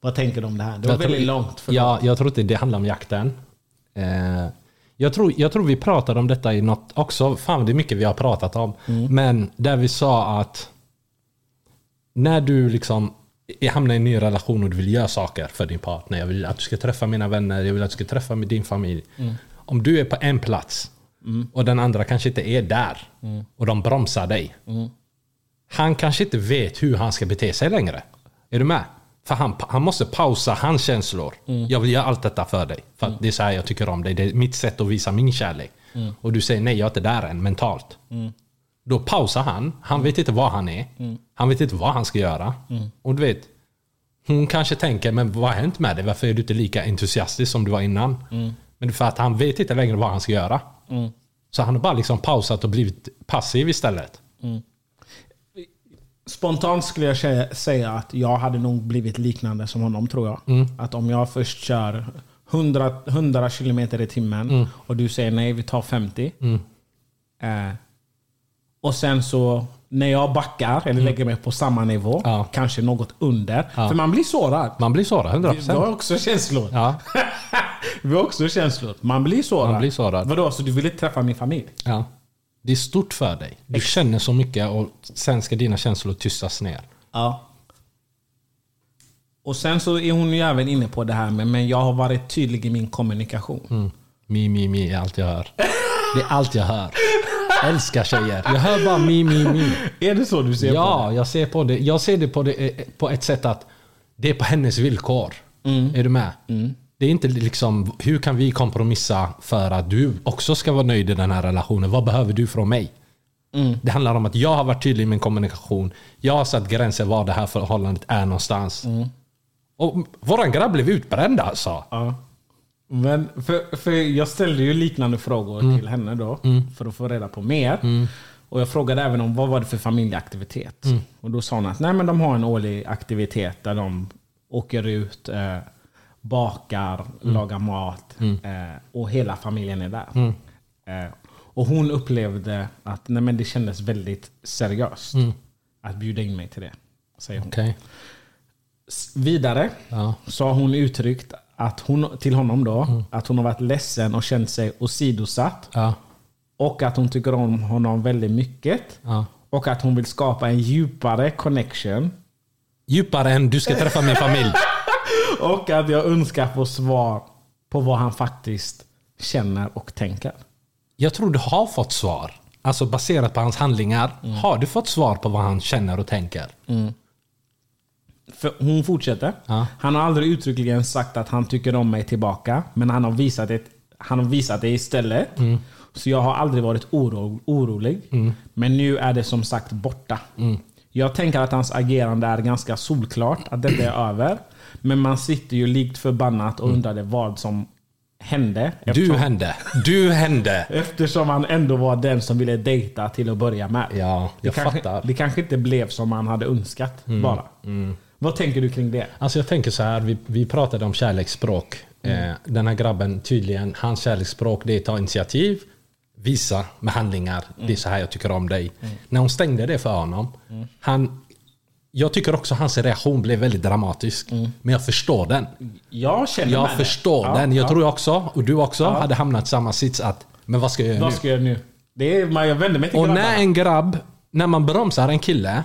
Vad tänker du om det här? Det var Jag tror- väldigt långt. För Ja, jag tror inte det handlar om jakten. Eh, jag, tror, jag tror vi pratade om detta i något också. Fan, det är mycket vi har pratat om. Men där vi sa att när du liksom hamnar i en ny relation och du vill göra saker för din partner. Jag vill att du ska träffa mina vänner, jag vill att du ska träffa med din familj. Om du är på en plats och den andra kanske inte är där och de bromsar dig. Han kanske inte vet hur han ska bete sig längre. Är du med? För han, han måste pausa hans känslor. Jag vill göra allt detta för dig. För att det är så här jag tycker om dig. Det är mitt sätt att visa min kärlek. Och du säger nej, jag är inte där än mentalt. Då pausar han. Han vet inte vad han är. Han vet inte vad han ska göra. Och du vet, hon kanske tänker, men vad har hänt med dig? Varför är du inte lika entusiastisk som du var innan? Men det är för att han vet inte längre vad han ska göra. Så han har bara liksom pausat och blivit passiv istället. Spontant skulle jag sä- säga att jag hade nog blivit liknande som honom tror jag. Att om jag först kör 100, 100 kilometer i timmen Mm. och du säger nej, vi tar 50. Eh, och sen så när jag backar eller lägger mig på samma nivå, Mm. Ja. kanske något under. Ja. För man blir sårad. Man blir sårad, 100%. Vi har också känslor. Ja, Vi har också känslor. Man blir sårad. Man blir sårad. Vadå, så du vill inte träffa min familj? ja. Det är stort för dig. Du känner så mycket och sen ska dina känslor tystas ner. Ja. Och sen så är hon ju även inne på det här med, men jag har varit tydlig i min kommunikation. Mm. Mi, mi, mi är allt jag hör. Det är allt jag hör. Älskar tjejer. Jag hör bara mi, mi, mi. Är det så du ser på Ja, jag ser på det. Jag ser det på, det eh, på ett sätt att det är på hennes villkor. Är du med? Det är inte liksom, hur kan vi kompromissa för att du också ska vara nöjd i den här relationen? Vad behöver du från mig? Det handlar om att jag har varit tydlig i min kommunikation. Jag har satt gränser var det här förhållandet är någonstans. Och våran grabb blev utbränd alltså. Ja. Men för, för jag ställde ju liknande frågor Mm. till henne då. För att få reda på mer. Och jag frågade även om vad var det för familjeaktivitet. Mm. Och då sa hon att nej, men de har en årlig aktivitet där de åker ut, eh, bakar, Mm. lagar mat eh, och hela familjen är där. Eh, och hon upplevde att nej, men det kändes väldigt seriöst att bjuda in mig till det. Säger hon. Mm. S- Vidare Ja. så har hon uttryckt att hon, till honom då, Mm. att hon har varit ledsen och känt sig åsidosatt. Ja. Och att hon tycker om honom väldigt mycket. Ja. Och att hon vill skapa en djupare connection. Djupare än du ska träffa min familj. Och att jag önskar få svar på vad han faktiskt känner och tänker. Jag tror du har fått svar. Alltså baserat på hans handlingar. Har du fått svar på vad han känner och tänker? För hon fortsätter. Ja. Han har aldrig uttryckligen sagt att han tycker om mig tillbaka. Men han har visat det, han har visat det istället. Mm. Så jag har aldrig varit oro, orolig. Men nu är det som sagt borta. Mm. Jag tänker att hans agerande är ganska solklart. Att detta är över. Men man sitter ju likt förbannat och undrade vad som hände. Mm. Du Eftersom, hände. Du hände. eftersom han ändå var den som ville dejta till att börja med. Ja, det jag kanske, fattar. Mm. Det kanske inte blev som han hade önskat bara. Vad tänker du kring det? Alltså jag tänker så här, vi, vi pratade om kärleksspråk. Eh, den här grabben, tydligen, hans kärleksspråk det är att ta initiativ, visa med handlingar, det är så här jag tycker om dig. När hon stängde det för honom, han, jag tycker också hans reaktion blev väldigt dramatisk. Men jag förstår den. Jag känner Jag med det. förstår Ja, den. Jag ja. tror jag också, och du också, hade hamnat i samma sits att men vad ska jag göra Vad nu? ska jag nu? Det är, man- jag vänder mig till Och grabbarna. när en grabb, när man bromsar en kille.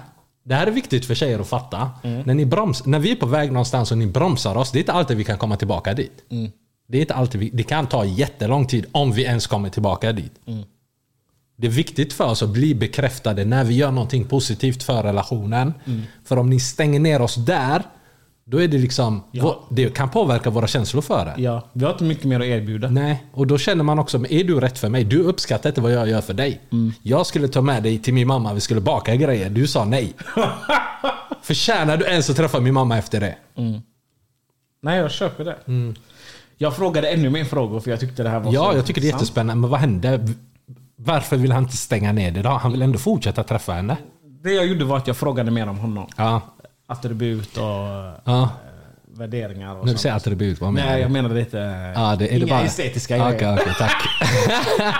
Det här är viktigt för tjejer att fatta. När, ni broms, när vi är på väg någonstans och ni bromsar oss, det är inte alltid vi kan komma tillbaka dit. Det, är inte alltid vi, det kan ta jättelång tid om vi ens kommer tillbaka dit. Det är viktigt för oss att bli bekräftade när vi gör någonting positivt för relationen. För om ni stänger ner oss där, då är det liksom... Ja. Det kan påverka våra känslor för det. Ja, vi har inte mycket mer att erbjuda. Nej, och då känner man också, är du rätt för mig? Du uppskattar inte vad jag gör för dig. Jag skulle ta med dig till min mamma, vi skulle baka grejer. Du sa nej. Förtjänar du ens att träffa min mamma efter det? Nej, jag köper det. Jag frågade ännu mer frågor för jag tyckte det här var så Ja, jag tycker det är jättespännande. Men vad hände? Varför vill han inte stänga ner det då? Han vill ändå fortsätta träffa henne. Det jag gjorde var att jag frågade mer om honom. Ja. Attribut och ja. Värderingar och När du säger attribut, vad menar Nej, du? jag menade inte... Ja, det, är inga det bara... estetiska grejer. okej, tack.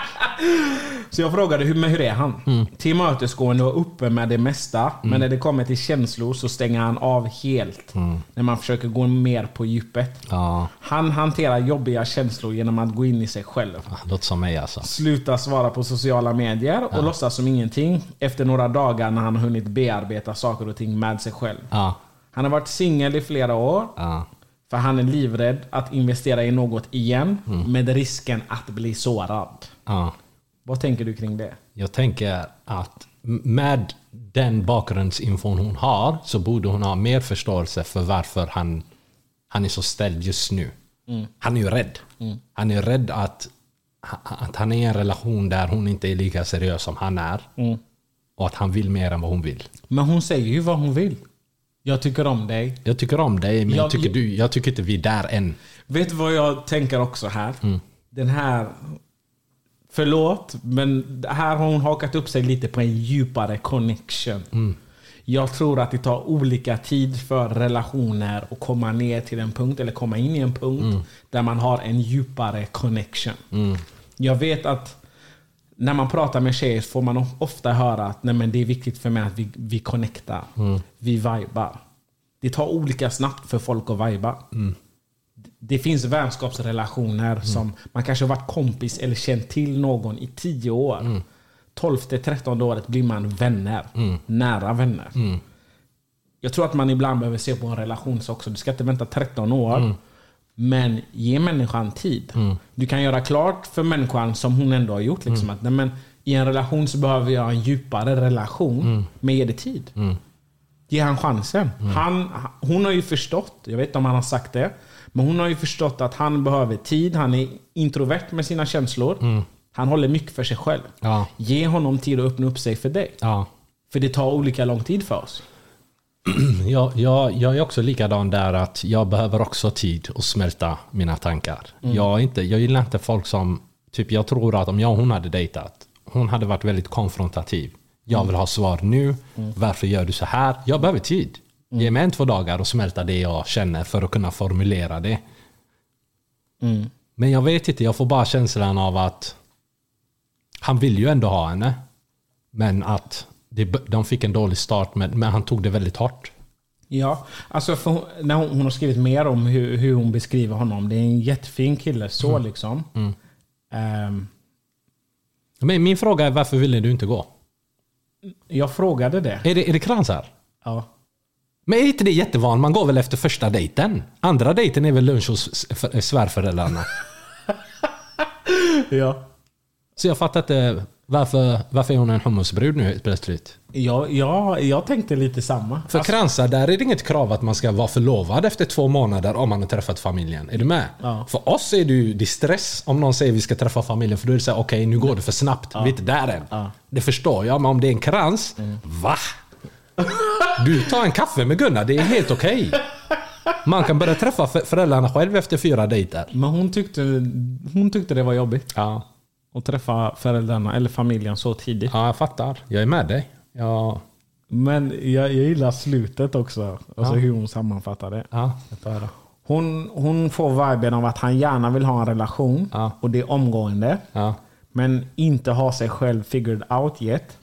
Så jag frågade hur, men hur är han? Mm. Tillmötesgående och uppe med det mesta. Men när det kommer till känslor så stänger han av helt. När man försöker gå mer på djupet. Mm. Ja, Han hanterar jobbiga känslor genom att gå in i sig själv. låter som mig alltså. Sluta svara på sociala medier och låtsas som ingenting efter några dagar när han har hunnit bearbeta saker och ting med sig själv. Ja, Han har varit singel i flera år. ja. För han är livrädd att investera i något igen Mm. med risken att bli sårad. ja. Vad tänker du kring det? Jag tänker att med den bakgrundsinfon hon har så borde hon ha mer förståelse för varför han, han är så ställd just nu. Han är ju rädd. Han är rädd att, att han är i en relation där hon inte är lika seriös som han är. Och att han vill mer än vad hon vill. Men hon säger ju vad hon vill. Jag tycker om dig. Jag tycker om dig men jag, Jag- tycker, du, jag tycker inte vi är där än. Vet du vad jag tänker också här? Mm. Den här... Förlåt, men här har hon hakat upp sig lite på en djupare connection. Mm. Jag tror att det tar olika tid för relationer att komma ner till en punkt, eller komma in i en punkt, där man har en djupare connection. Jag vet att när man pratar med tjejer får man of- ofta höra att Nej, men det är viktigt för mig att vi, vi connectar. Vi vibar. Det tar olika snabbt för folk att viba. Det finns vänskapsrelationer som man kanske har varit kompis eller känt till någon i tio år. 12-13 året blir man vänner. Nära vänner. Jag tror att man ibland behöver se på en relation så också. Du ska inte vänta 13 år. Men ge människan tid. Du kan göra klart för människan, som hon ändå har gjort, liksom, att nej, men, i en relation så behöver jag en djupare relation. Men ge det tid. Ge han chansen. Han, hon har ju förstått, jag vet inte om han har sagt det, men hon har ju förstått att han behöver tid. Han är introvert med sina känslor. Han håller mycket för sig själv. Ja. Ge honom tid att öppna upp sig för dig. Ja. För det tar olika lång tid för oss. Jag, jag, jag är också likadan där att jag behöver också tid att smälta mina tankar. Jag, är inte, jag gillar inte folk som... Typ jag tror att om jag och hon hade dejtat, hon hade varit väldigt konfrontativ. Jag vill ha svar nu. Varför gör du så här? Jag behöver tid. Ge mig en, två dagar och smälta det jag känner för att kunna formulera det. Men jag vet inte, jag får bara känslan av att han vill ju ändå ha henne. Men att de fick en dålig start, men, men han tog det väldigt hårt. Ja, alltså för när hon, hon har skrivit mer om hur, hur hon beskriver honom. Det är en jättefin kille, så liksom. Ehm, Men min fråga är varför ville du inte gå? jag frågade det. Är det, är det kransar? Ja. Men är inte det jättevanligt? Man går väl efter första dejten? Andra dejten är väl lunch hos svärföräldrarna? Ja. Så jag fattar inte varför, varför är hon en hummusbrud nu plötsligt? Ja, ja, jag tänkte lite samma. För Alltså, kransar, där är det inget krav att man ska vara förlovad efter två månader om man har träffat familjen. Är du med? Ja. För oss är det ju det stress om någon säger vi ska träffa familjen. För då är det såhär, okej nu går det för snabbt. Vi är inte där än. Ja. Det förstår jag, men om det är en krans, va? Du tar en kaffe med Gunnar, det är helt okej. Man kan börja träffa för- föräldrarna själv efter fyra dejter. men hon tyckte, hon tyckte det var jobbigt Ja. Att träffa föräldrarna eller familjen så tidigt. ja, jag fattar. Jag är med dig. Ja, Men jag, jag gillar slutet också. Alltså hur hon sammanfattar det. ja jag får höra. Hon, hon får viben av att han gärna vill ha en relation. Ja. Och det är omgående. Ja. Men inte har sig själv figured out yet.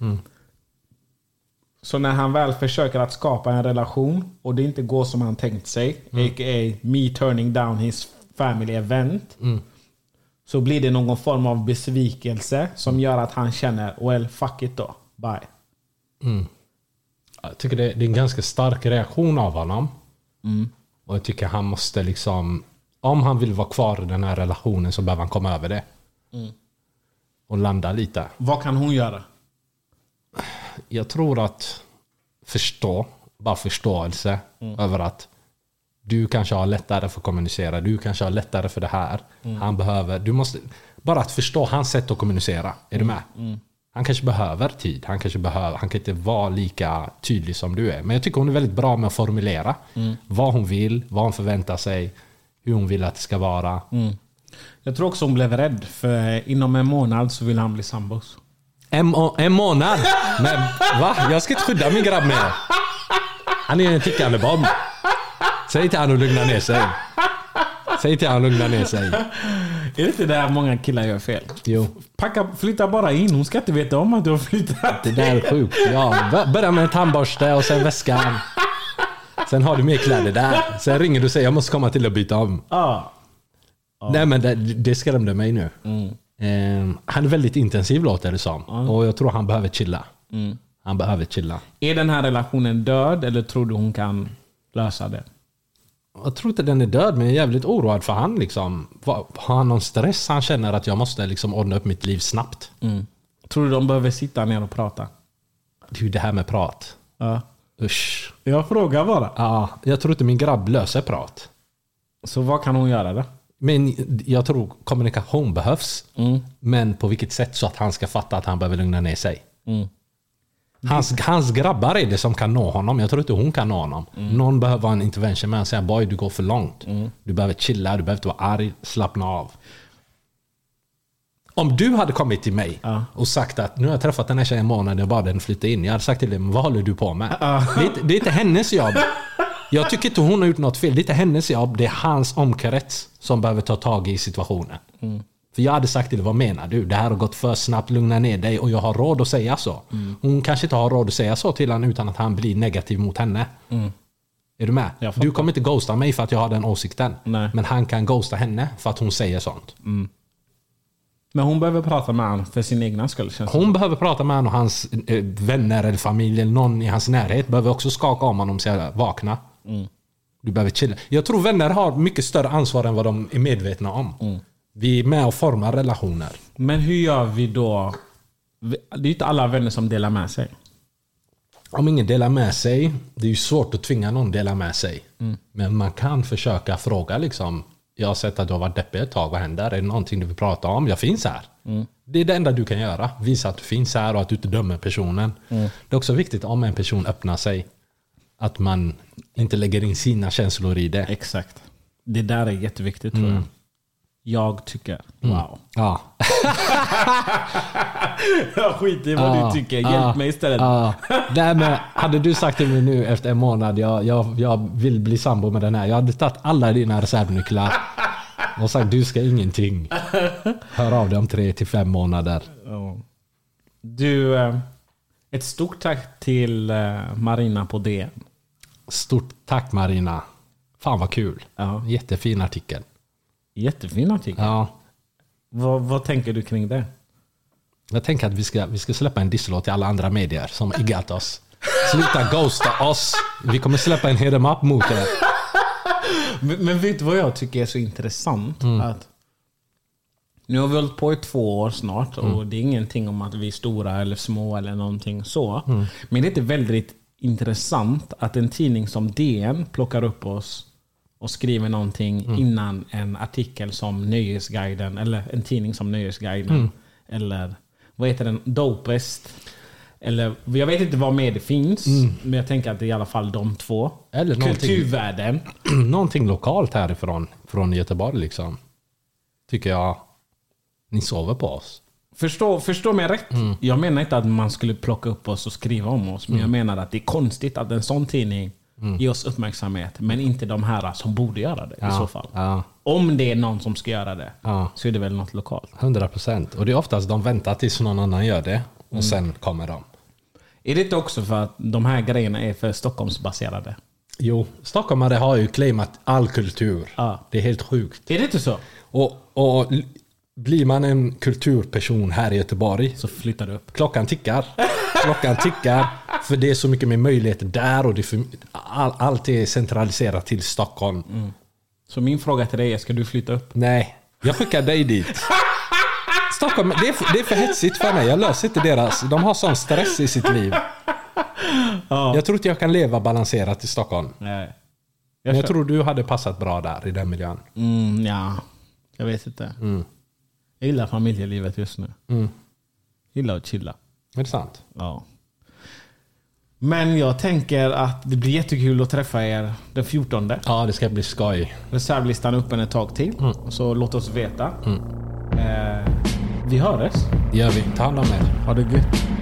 Så när han väl försöker att skapa en relation och det inte går som han tänkt sig, a.k.a. me turning down his family event. Så blir det någon form av besvikelse som gör att han känner, well fuck it då, bye. Jag tycker det, är en ganska stark reaktion av honom. Och jag tycker han måste liksom... Om han vill vara kvar i den här relationen så behöver han komma över det. Och landa lite. Vad kan hon göra? Jag tror att förstå, bara förståelse över att du kanske har lättare för att kommunicera. Du kanske har lättare för det här. Han behöver... Du måste... Bara att förstå hans sätt att kommunicera. Är du med? Han kanske behöver tid. Han kanske behöver... Han kan inte vara lika tydlig som du är. Men jag tycker hon är väldigt bra med att formulera. Vad hon vill, vad hon förväntar sig. Hur hon vill att det ska vara. Jag tror också hon blev rädd, för inom en månad så vill han bli sambos. En, en månad? Men va? Jag ska inte skydda min grabb mer. Han är en tickande bomb. Säg till honom att lugna ner sig. Säg till honom att lugna ner sig. Är det inte där många killar gör fel? Jo. Packa, flytta bara in, hon ska inte veta om att du har flyttat. Det där är sjukt. Ja, bör- börja med en tandborste och sen väskan. Sen har du mer kläder där. Sen ringer du och säger jag måste komma till och byta om. Ja. Nej men det, det skrämde mig nu. Eh, han är väldigt intensiv låter det som. Och jag tror han behöver chilla. Han behöver chilla. Är den här relationen död eller tror du hon kan lösa det? Jag tror inte den är död, men jag är jävligt oroad för han. Liksom. Har han någon stress? Han känner att jag måste liksom ordna upp mitt liv snabbt. Tror du de behöver sitta ner och prata? Det är ju det här med prat. Ja. Usch. Jag frågar bara. Ja, jag tror inte min grabb löser prat. Så vad kan hon göra då? Men jag tror kommunikation behövs. Men på vilket sätt så att han ska fatta att han behöver lugna ner sig. Hans, hans grabbar är det som kan nå honom. Jag tror inte hon kan nå honom. Någon behöver ha en intervention med och säga boy du går för långt. Du behöver chilla, du behöver inte vara arg, slappna av. Om du hade kommit till mig och sagt att nu har jag träffat den här tjejen en månad, jag bad den flytta in. Jag hade sagt till dig, vad håller du på med? Det, är inte, det är inte hennes jobb. Jag tycker inte hon har gjort något fel. Det är inte hennes jobb, det är hans omkrets som behöver ta tag i situationen. För jag hade sagt till dig, vad menar du? Det här har gått för snabbt, lugna ner dig och jag har råd att säga så. Hon kanske inte har råd att säga så till honom utan att han blir negativ mot henne. Är du med? Du kommer inte ghosta mig för att jag har den åsikten. Nej. Men han kan ghosta henne för att hon säger sånt. Men hon behöver prata med honom för sin egna skull Hon behöver prata med honom och hans eh, vänner eller familj eller någon i hans närhet behöver också skaka om honom och säga vakna. Du behöver chilla. Jag tror vänner har mycket större ansvar än vad de är medvetna om. Vi är med och formar relationer. Men hur gör vi då? Det är ju inte alla vänner som delar med sig. Om ingen delar med sig, det är ju svårt att tvinga någon dela med sig. Men man kan försöka fråga liksom. Jag har sett att du har varit deppig ett tag, vad händer? Är det någonting du vill prata om? Jag finns här. Det är det enda du kan göra. Visa att du finns här och att du inte dömer personen. Det är också viktigt om en person öppnar sig. Att man inte lägger in sina känslor i det. Exakt. Det där är jätteviktigt tror jag. Jag tycker. Wow. Ja. Jag skiter i vad Ja, du tycker. ja, Hjälp mig istället. Ja. Nej, men hade du sagt till mig nu efter en månad, jag, jag, jag vill bli sambo med den här. Jag hade tagit alla dina reservnycklar och sagt du ska ingenting. Hör av dig om tre till fem månader. Ja. Du, eh, ett stort tack till eh, Marina på DN. Stort tack Marina. Fan vad kul. Ja. Jättefin artikel. Jättefin artikel. Ja. Vad, vad tänker du kring det? Jag tänker att vi ska, vi ska släppa en disslåt till alla andra medier som iggat oss. Sluta ghosta oss. Vi kommer släppa en 'em up mot er. Men, men vet du vad jag tycker är så intressant? Att nu har vi hållit på i två år snart och det är ingenting om att vi är stora eller små eller någonting så. Men det är väldigt intressant att en tidning som DN plockar upp oss och skriver någonting innan en artikel som Nöjesguiden eller en tidning som Nöjesguiden eller vad heter den? Dopest. Eller jag vet inte vad mer det finns, men jag tänker att det är i alla fall de två. Eller någonting- Kulturvärlden. någonting lokalt härifrån, från Göteborg liksom. Tycker jag. Ni sover på oss. Förstå, förstå mig rätt. Mm. Jag menar inte att man skulle plocka upp oss och skriva om oss. Men jag menar att det är konstigt att en sån tidning Mm. ger oss uppmärksamhet. Men inte de här som borde göra det i så fall. Ja, Om det är någon som ska göra det. Ja. Så är det väl något lokalt. 100 procent. Och det är oftast de väntar tills någon annan gör det. Och Mm. sen kommer de. Är det inte också för att de här grejerna är för Stockholmsbaserade? Jo, stockholmare har ju claimat all kultur. Ja. Det är helt sjukt. Är det inte så? Och, och blir man en kulturperson här i Göteborg, Så flyttar du upp. klockan tickar. Klockan tickar. För det är så mycket mer möjligheter där och det för, all, allt är centraliserat till Stockholm. Så min fråga till dig är, ska du flytta upp? Nej, jag skickar dig dit. Stockholm, det är, för, det är för hetsigt för mig. Jag löser inte deras... De har sån stress i sitt liv. Jag tror inte jag kan leva balanserat i Stockholm. Nej. Men jag tror du hade passat bra där i den miljön. Mm, ja, jag vet inte. Jag gillar familjelivet just nu. Mm. Gillar att chilla. Är det sant? Ja. Men jag tänker att det blir jättekul att träffa er den 14. Ja, det ska bli skoj. Reservlistan är öppen ett tag till. Så låt oss veta. Eh, vi hörs. Det gör vi. Ta hand om er. Ha det gött.